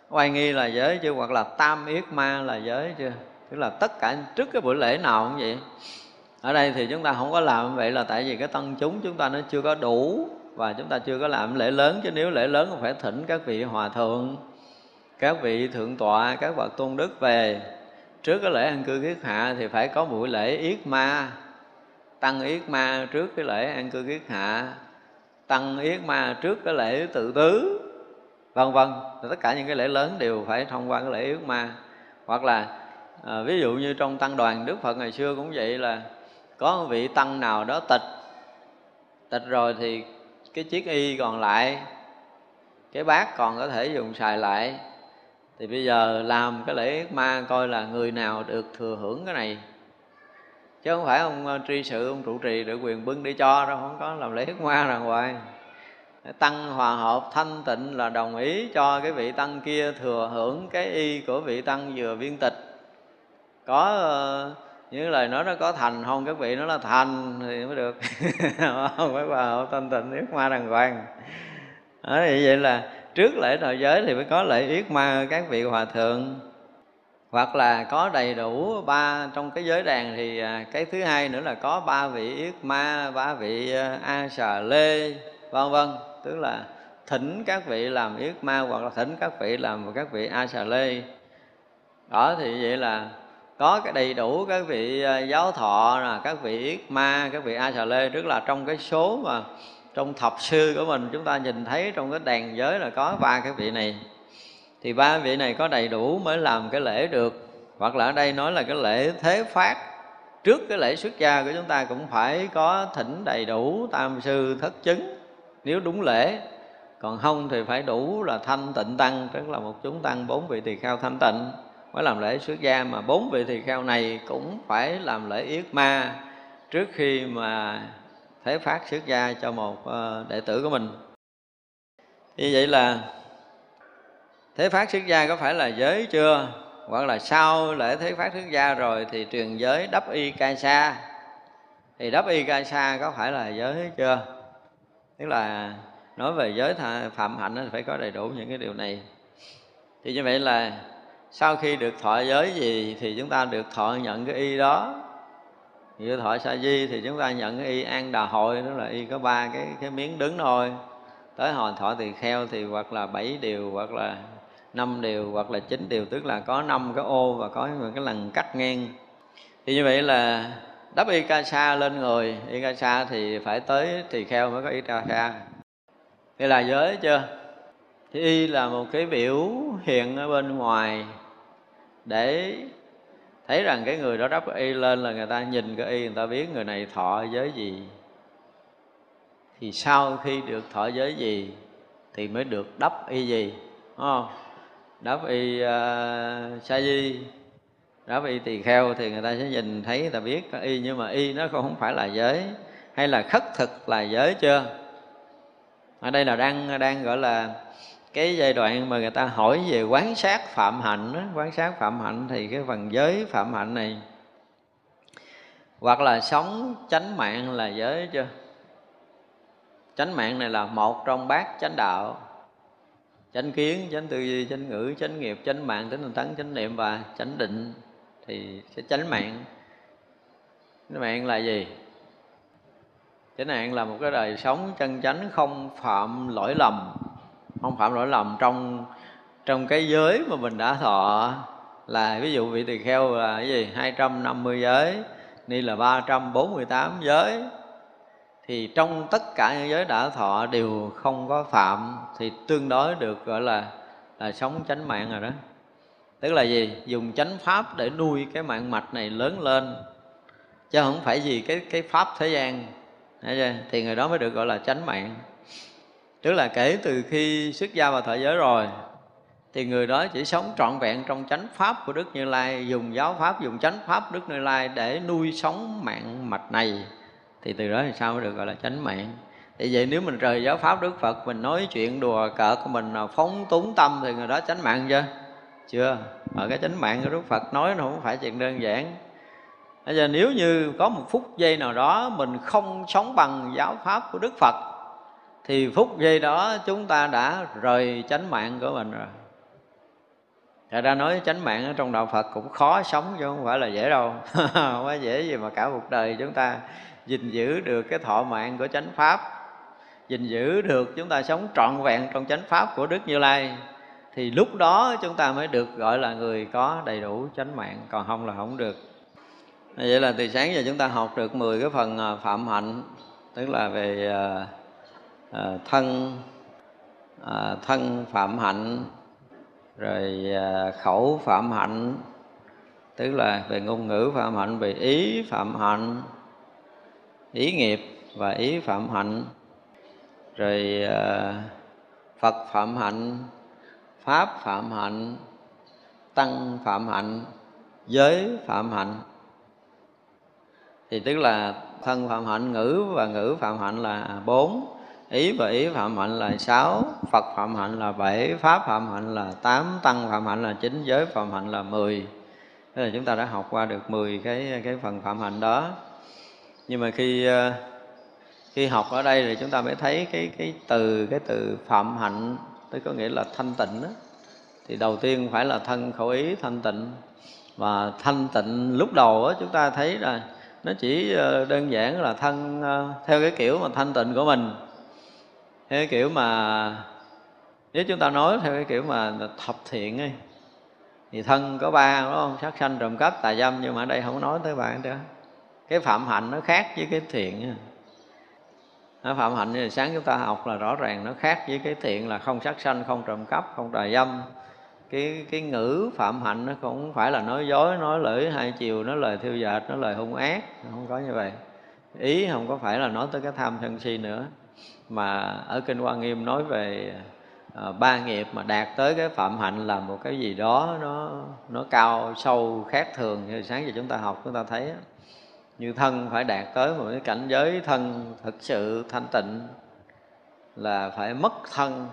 Oai nghi là giới chưa? Hoặc là tam yết ma là giới chưa? Tức là tất cả trước cái buổi lễ nào cũng vậy ở đây thì chúng ta không có làm vậy là tại vì cái tăng chúng chúng ta nó chưa có đủ và chúng ta chưa có làm lễ lớn chứ nếu lễ lớn cũng phải thỉnh các vị hòa thượng các vị thượng tọa các bậc tôn đức về. Trước cái lễ ăn cư kiết hạ thì phải có buổi lễ yết ma tăng yết ma trước cái lễ ăn cư kiết hạ tăng yết ma trước cái lễ tự tứ vân vân. Tất cả những cái lễ lớn đều phải thông qua cái lễ yết ma. Hoặc là à, ví dụ như trong tăng đoàn đức phật ngày xưa cũng vậy là có một vị tăng nào đó tịch. Tịch rồi thì cái chiếc y còn lại cái bát còn có thể dùng xài lại. Thì bây giờ làm cái lễ ma coi là người nào được thừa hưởng cái này. Chứ không phải ông ờ, tri sự ông trụ trì được quyền bưng đi cho đâu không có làm lễ ma là hoài. Tăng hòa hợp thanh tịnh là đồng ý cho cái vị tăng kia thừa hưởng cái y của vị tăng vừa viên tịch. Có uh, những lời nói nó có thành không các vị nó là thành thì mới được. [LAUGHS] Không phải hòa hợp thanh tịnh yết ma đàng hoàng. Đó, thì vậy là trước lễ đạo giới thì phải có lễ yết ma các vị hòa thượng. Hoặc là có đầy đủ ba trong cái giới đàn thì à, cái thứ hai nữa là có ba vị yết ma ba vị à, a xà lê vân vân. Tức là thỉnh các vị làm yết ma hoặc là thỉnh các vị làm các vị a xà lê. Đó thì vậy là có cái đầy đủ các vị ờ, giáo thọ là các vị yết ma, các vị a xà lê tức là trong cái số mà trong thập sư của mình chúng ta nhìn thấy trong cái đàn giới là có ba cái vị này. Thì ba vị này có đầy đủ mới làm cái lễ được. Hoặc là ở đây nói là cái lễ thế phát. Trước cái lễ xuất gia của chúng ta cũng phải có thỉnh đầy đủ tam sư thất chứng. Nếu đúng lễ, còn không thì phải đủ là thanh tịnh tăng, tức là một chúng tăng bốn vị tỳ kheo thanh tịnh mới làm lễ xuất gia mà bốn vị tỳ kheo này cũng phải làm lễ yết ma trước khi mà thế phát xuất gia cho một ờ, đệ tử của mình. Như vậy là thế phát xuất gia có phải là giới chưa? Hoặc là sau lễ thế phát xuất gia rồi thì truyền giới đắp y ca sa. Thì đắp y ca sa có phải là giới chưa? Tức là nói về giới phạm hạnh thì phải có đầy đủ những cái điều này. Thì như vậy là sau khi được thọ giới gì thì chúng ta được thọ nhận cái y đó. Như thọ sa di thì chúng ta nhận cái y an đà hội đó là y có ba cái cái miếng đứng thôi. Tới hồi thọ tỳ kheo thì hoặc là bảy điều, hoặc là năm điều, hoặc là chín điều, tức là có năm cái ô và có cái lần cắt ngang. Thì như vậy là đắp y ca sa lên người, y ca sa thì phải tới tỳ kheo mới có y ca sa. Đây là giới chưa? Thì y là một cái biểu hiện ở bên ngoài để thấy rằng cái người đó đắp y lên là người ta nhìn cái y người ta biết người này thọ giới gì. Thì sau khi được thọ giới gì thì mới được đắp y gì đúng không? Đắp y uh, sa di. Đắp y tỳ kheo thì người ta sẽ nhìn thấy người ta biết cái y nhưng mà y nó không phải là giới. Hay là khất thực là giới chưa? Ở đây là đang đang gọi là cái giai đoạn mà người ta hỏi về quán sát phạm hạnh đó, quán sát phạm hạnh thì cái phần giới phạm hạnh này hoặc là sống chánh mạng là giới chưa? Chánh mạng này là một trong bát chánh đạo chánh kiến chánh tư duy chánh ngữ chánh nghiệp chánh mạng chánh tinh tấn chánh niệm và chánh định. Thì sẽ chánh mạng chánh mạng là gì? Chánh mạng là một cái đời sống chân chánh không phạm lỗi lầm không phạm lỗi lầm trong trong cái giới mà mình đã thọ. Là ví dụ vị tỳ kheo là cái gì? 250 giới, ni là 348 giới. Thì trong tất cả những giới đã thọ đều không có phạm, thì tương đối được gọi là là sống chánh mạng rồi đó. Tức là gì? Dùng chánh pháp để nuôi cái mạng mạch này lớn lên. Chứ không phải gì cái cái pháp thế gian. Thì người đó mới được gọi là chánh mạng tức là kể từ khi xuất gia vào thọ giới rồi, thì người đó chỉ sống trọn vẹn trong chánh pháp của đức như lai, dùng giáo pháp, dùng chánh pháp đức như lai để nuôi sống mạng mạch này. Thì từ đó thì sao mới được gọi là chánh mạng? Thì vậy nếu mình rời giáo pháp đức phật, mình nói chuyện đùa cợt của mình à, phóng túng tâm thì người đó chánh mạng chưa? Chưa. Mà cái chánh mạng của đức phật nói nó không phải chuyện đơn giản. Bây giờ nếu như có một phút giây nào đó mình không sống bằng giáo pháp của Đức Phật thì phút giây đó chúng ta đã rời chánh mạng của mình rồi. Thật ra nói chánh mạng ở trong đạo Phật cũng khó sống chứ không phải là dễ đâu. [LAUGHS] Không phải dễ gì mà cả một đời chúng ta gìn giữ được cái thọ mạng của chánh Pháp, gìn giữ được chúng ta sống trọn vẹn trong chánh Pháp của Đức Như Lai. Thì lúc đó chúng ta mới được gọi là người có đầy đủ chánh mạng, Còn không là không được. Vậy là từ sáng giờ chúng ta học được 10 cái phần à, phạm hạnh, Tức là về à, à, à, thân ờ, thân phạm hạnh rồi à, khẩu phạm hạnh tức là về ngôn ngữ phạm hạnh về ý phạm hạnh ý nghiệp và ý phạm hạnh. Rồi à, phật phạm hạnh pháp phạm hạnh tăng phạm hạnh giới phạm hạnh. Thì tức là thân phạm hạnh ngữ và ngữ phạm hạnh là bốn ý và ý phạm hạnh là sáu phật phạm hạnh là bảy pháp phạm hạnh là tám tăng phạm hạnh là chín giới phạm hạnh là mười. Thế là chúng ta đã học qua được 10 cái cái phần phạm hạnh đó. Nhưng mà khi ờ, khi học ở đây thì chúng ta mới thấy cái cái từ cái từ phạm hạnh tức có nghĩa là thanh tịnh đó thì đầu tiên phải là thân khẩu ý thanh tịnh. Và thanh tịnh lúc đầu đó, chúng ta thấy là nó chỉ ờ, đơn giản là thân ờ, theo cái kiểu mà thanh tịnh của mình cái kiểu mà nếu chúng ta nói theo cái kiểu mà thập thiện ấy, thì thân có ba, đúng không? Sát sanh trộm cắp, tà dâm, nhưng mà ở đây không nói tới bạn đó. Cái phạm hạnh nó khác với cái thiện nó phạm hạnh thì sáng chúng ta học là rõ ràng nó khác với cái thiện là không sát sanh, không trộm cắp, không tà dâm. Cái cái ngữ phạm hạnh nó cũng phải là nói dối, nói lưỡi, hai chiều, nói lời thiêu dệt, nói lời hung ác, không có như vậy. Ý không có phải là nói tới cái tham sân si nữa mà ở kinh Hoa Nghiêm nói về à, ba nghiệp mà đạt tới cái phạm hạnh là một cái gì đó nó nó cao sâu khác thường như sáng giờ chúng ta học chúng ta thấy như thân phải đạt tới một cái cảnh giới thân thực sự thanh tịnh là phải mất thân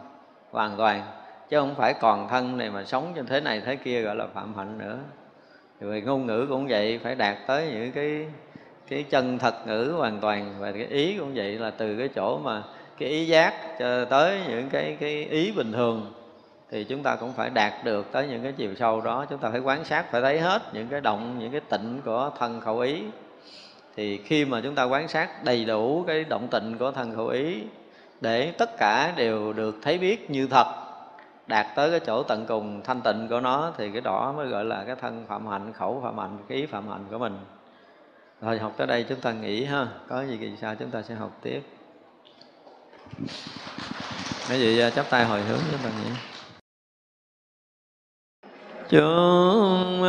hoàn toàn chứ không phải còn thân này mà sống trên thế này thế kia gọi là phạm hạnh nữa. Về ngôn ngữ cũng vậy phải đạt tới những cái cái chân thật ngữ hoàn toàn và cái ý cũng vậy là từ cái chỗ mà cái ý giác cho tới những cái cái ý bình thường, thì chúng ta cũng phải đạt được tới những cái chiều sâu đó. Chúng ta phải quan sát, phải thấy hết những cái động, những cái tịnh của thân khẩu ý. Thì khi mà chúng ta quan sát đầy đủ cái động tịnh của thân khẩu ý, để tất cả đều được thấy biết như thật, đạt tới cái chỗ tận cùng thanh tịnh của nó, thì cái đó mới gọi là cái thân phạm hạnh, khẩu phạm hạnh, cái ý phạm hạnh của mình. Rồi học tới đây chúng ta nghỉ ha. Có gì kỳ sao chúng ta sẽ học tiếp cái gì à, chắp tay hồi hướng chúng ta nhé. chúng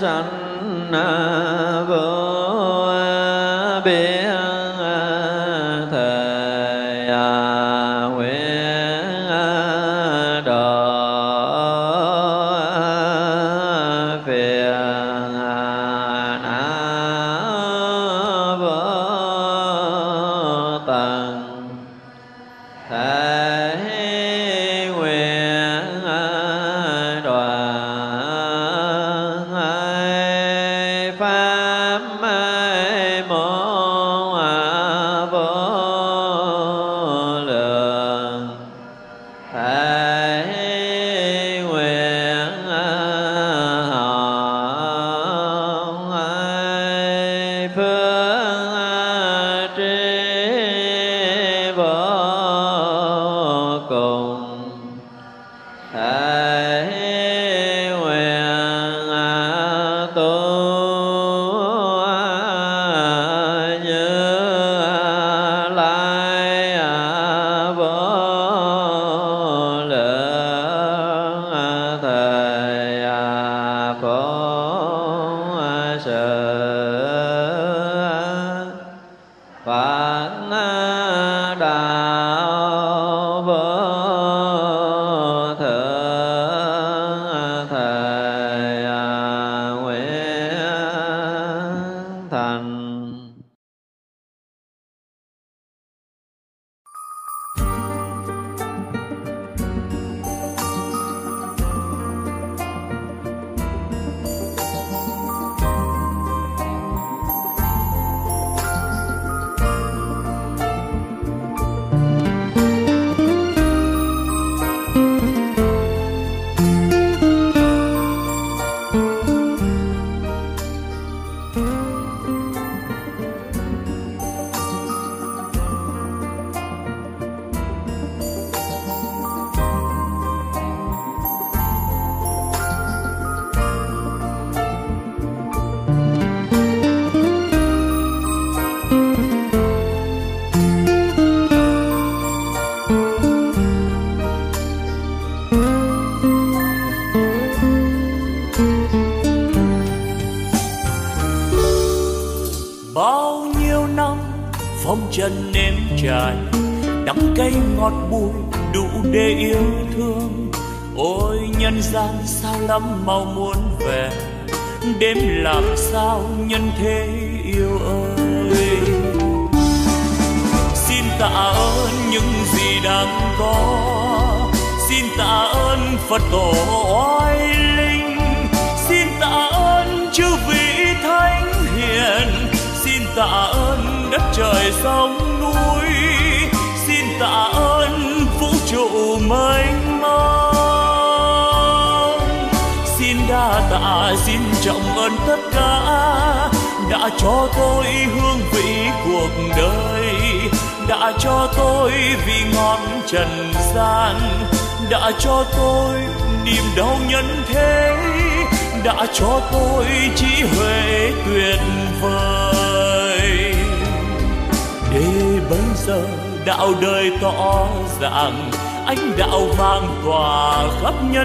sanh